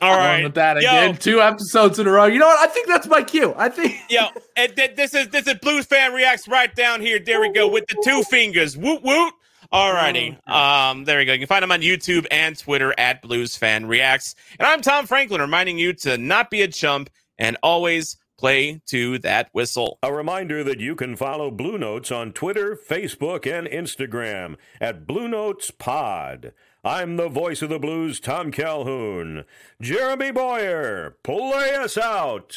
All right. With that Yo. again. Two episodes in a row. You know what? I think that's my cue. I think. Yo, and th- this is this is Blues fan reacts right down here. There we go with the two fingers. Woot woot. All righty. Um, there we go. You can find him on YouTube and Twitter at Blues Fan Reacts. And I'm Tom Franklin, reminding you to not be a chump and always play to that whistle. A reminder that you can follow Blue Notes on Twitter, Facebook, and Instagram at Blue Notes Pod. I'm the voice of the blues, Tom Calhoun. Jeremy Boyer, play us out.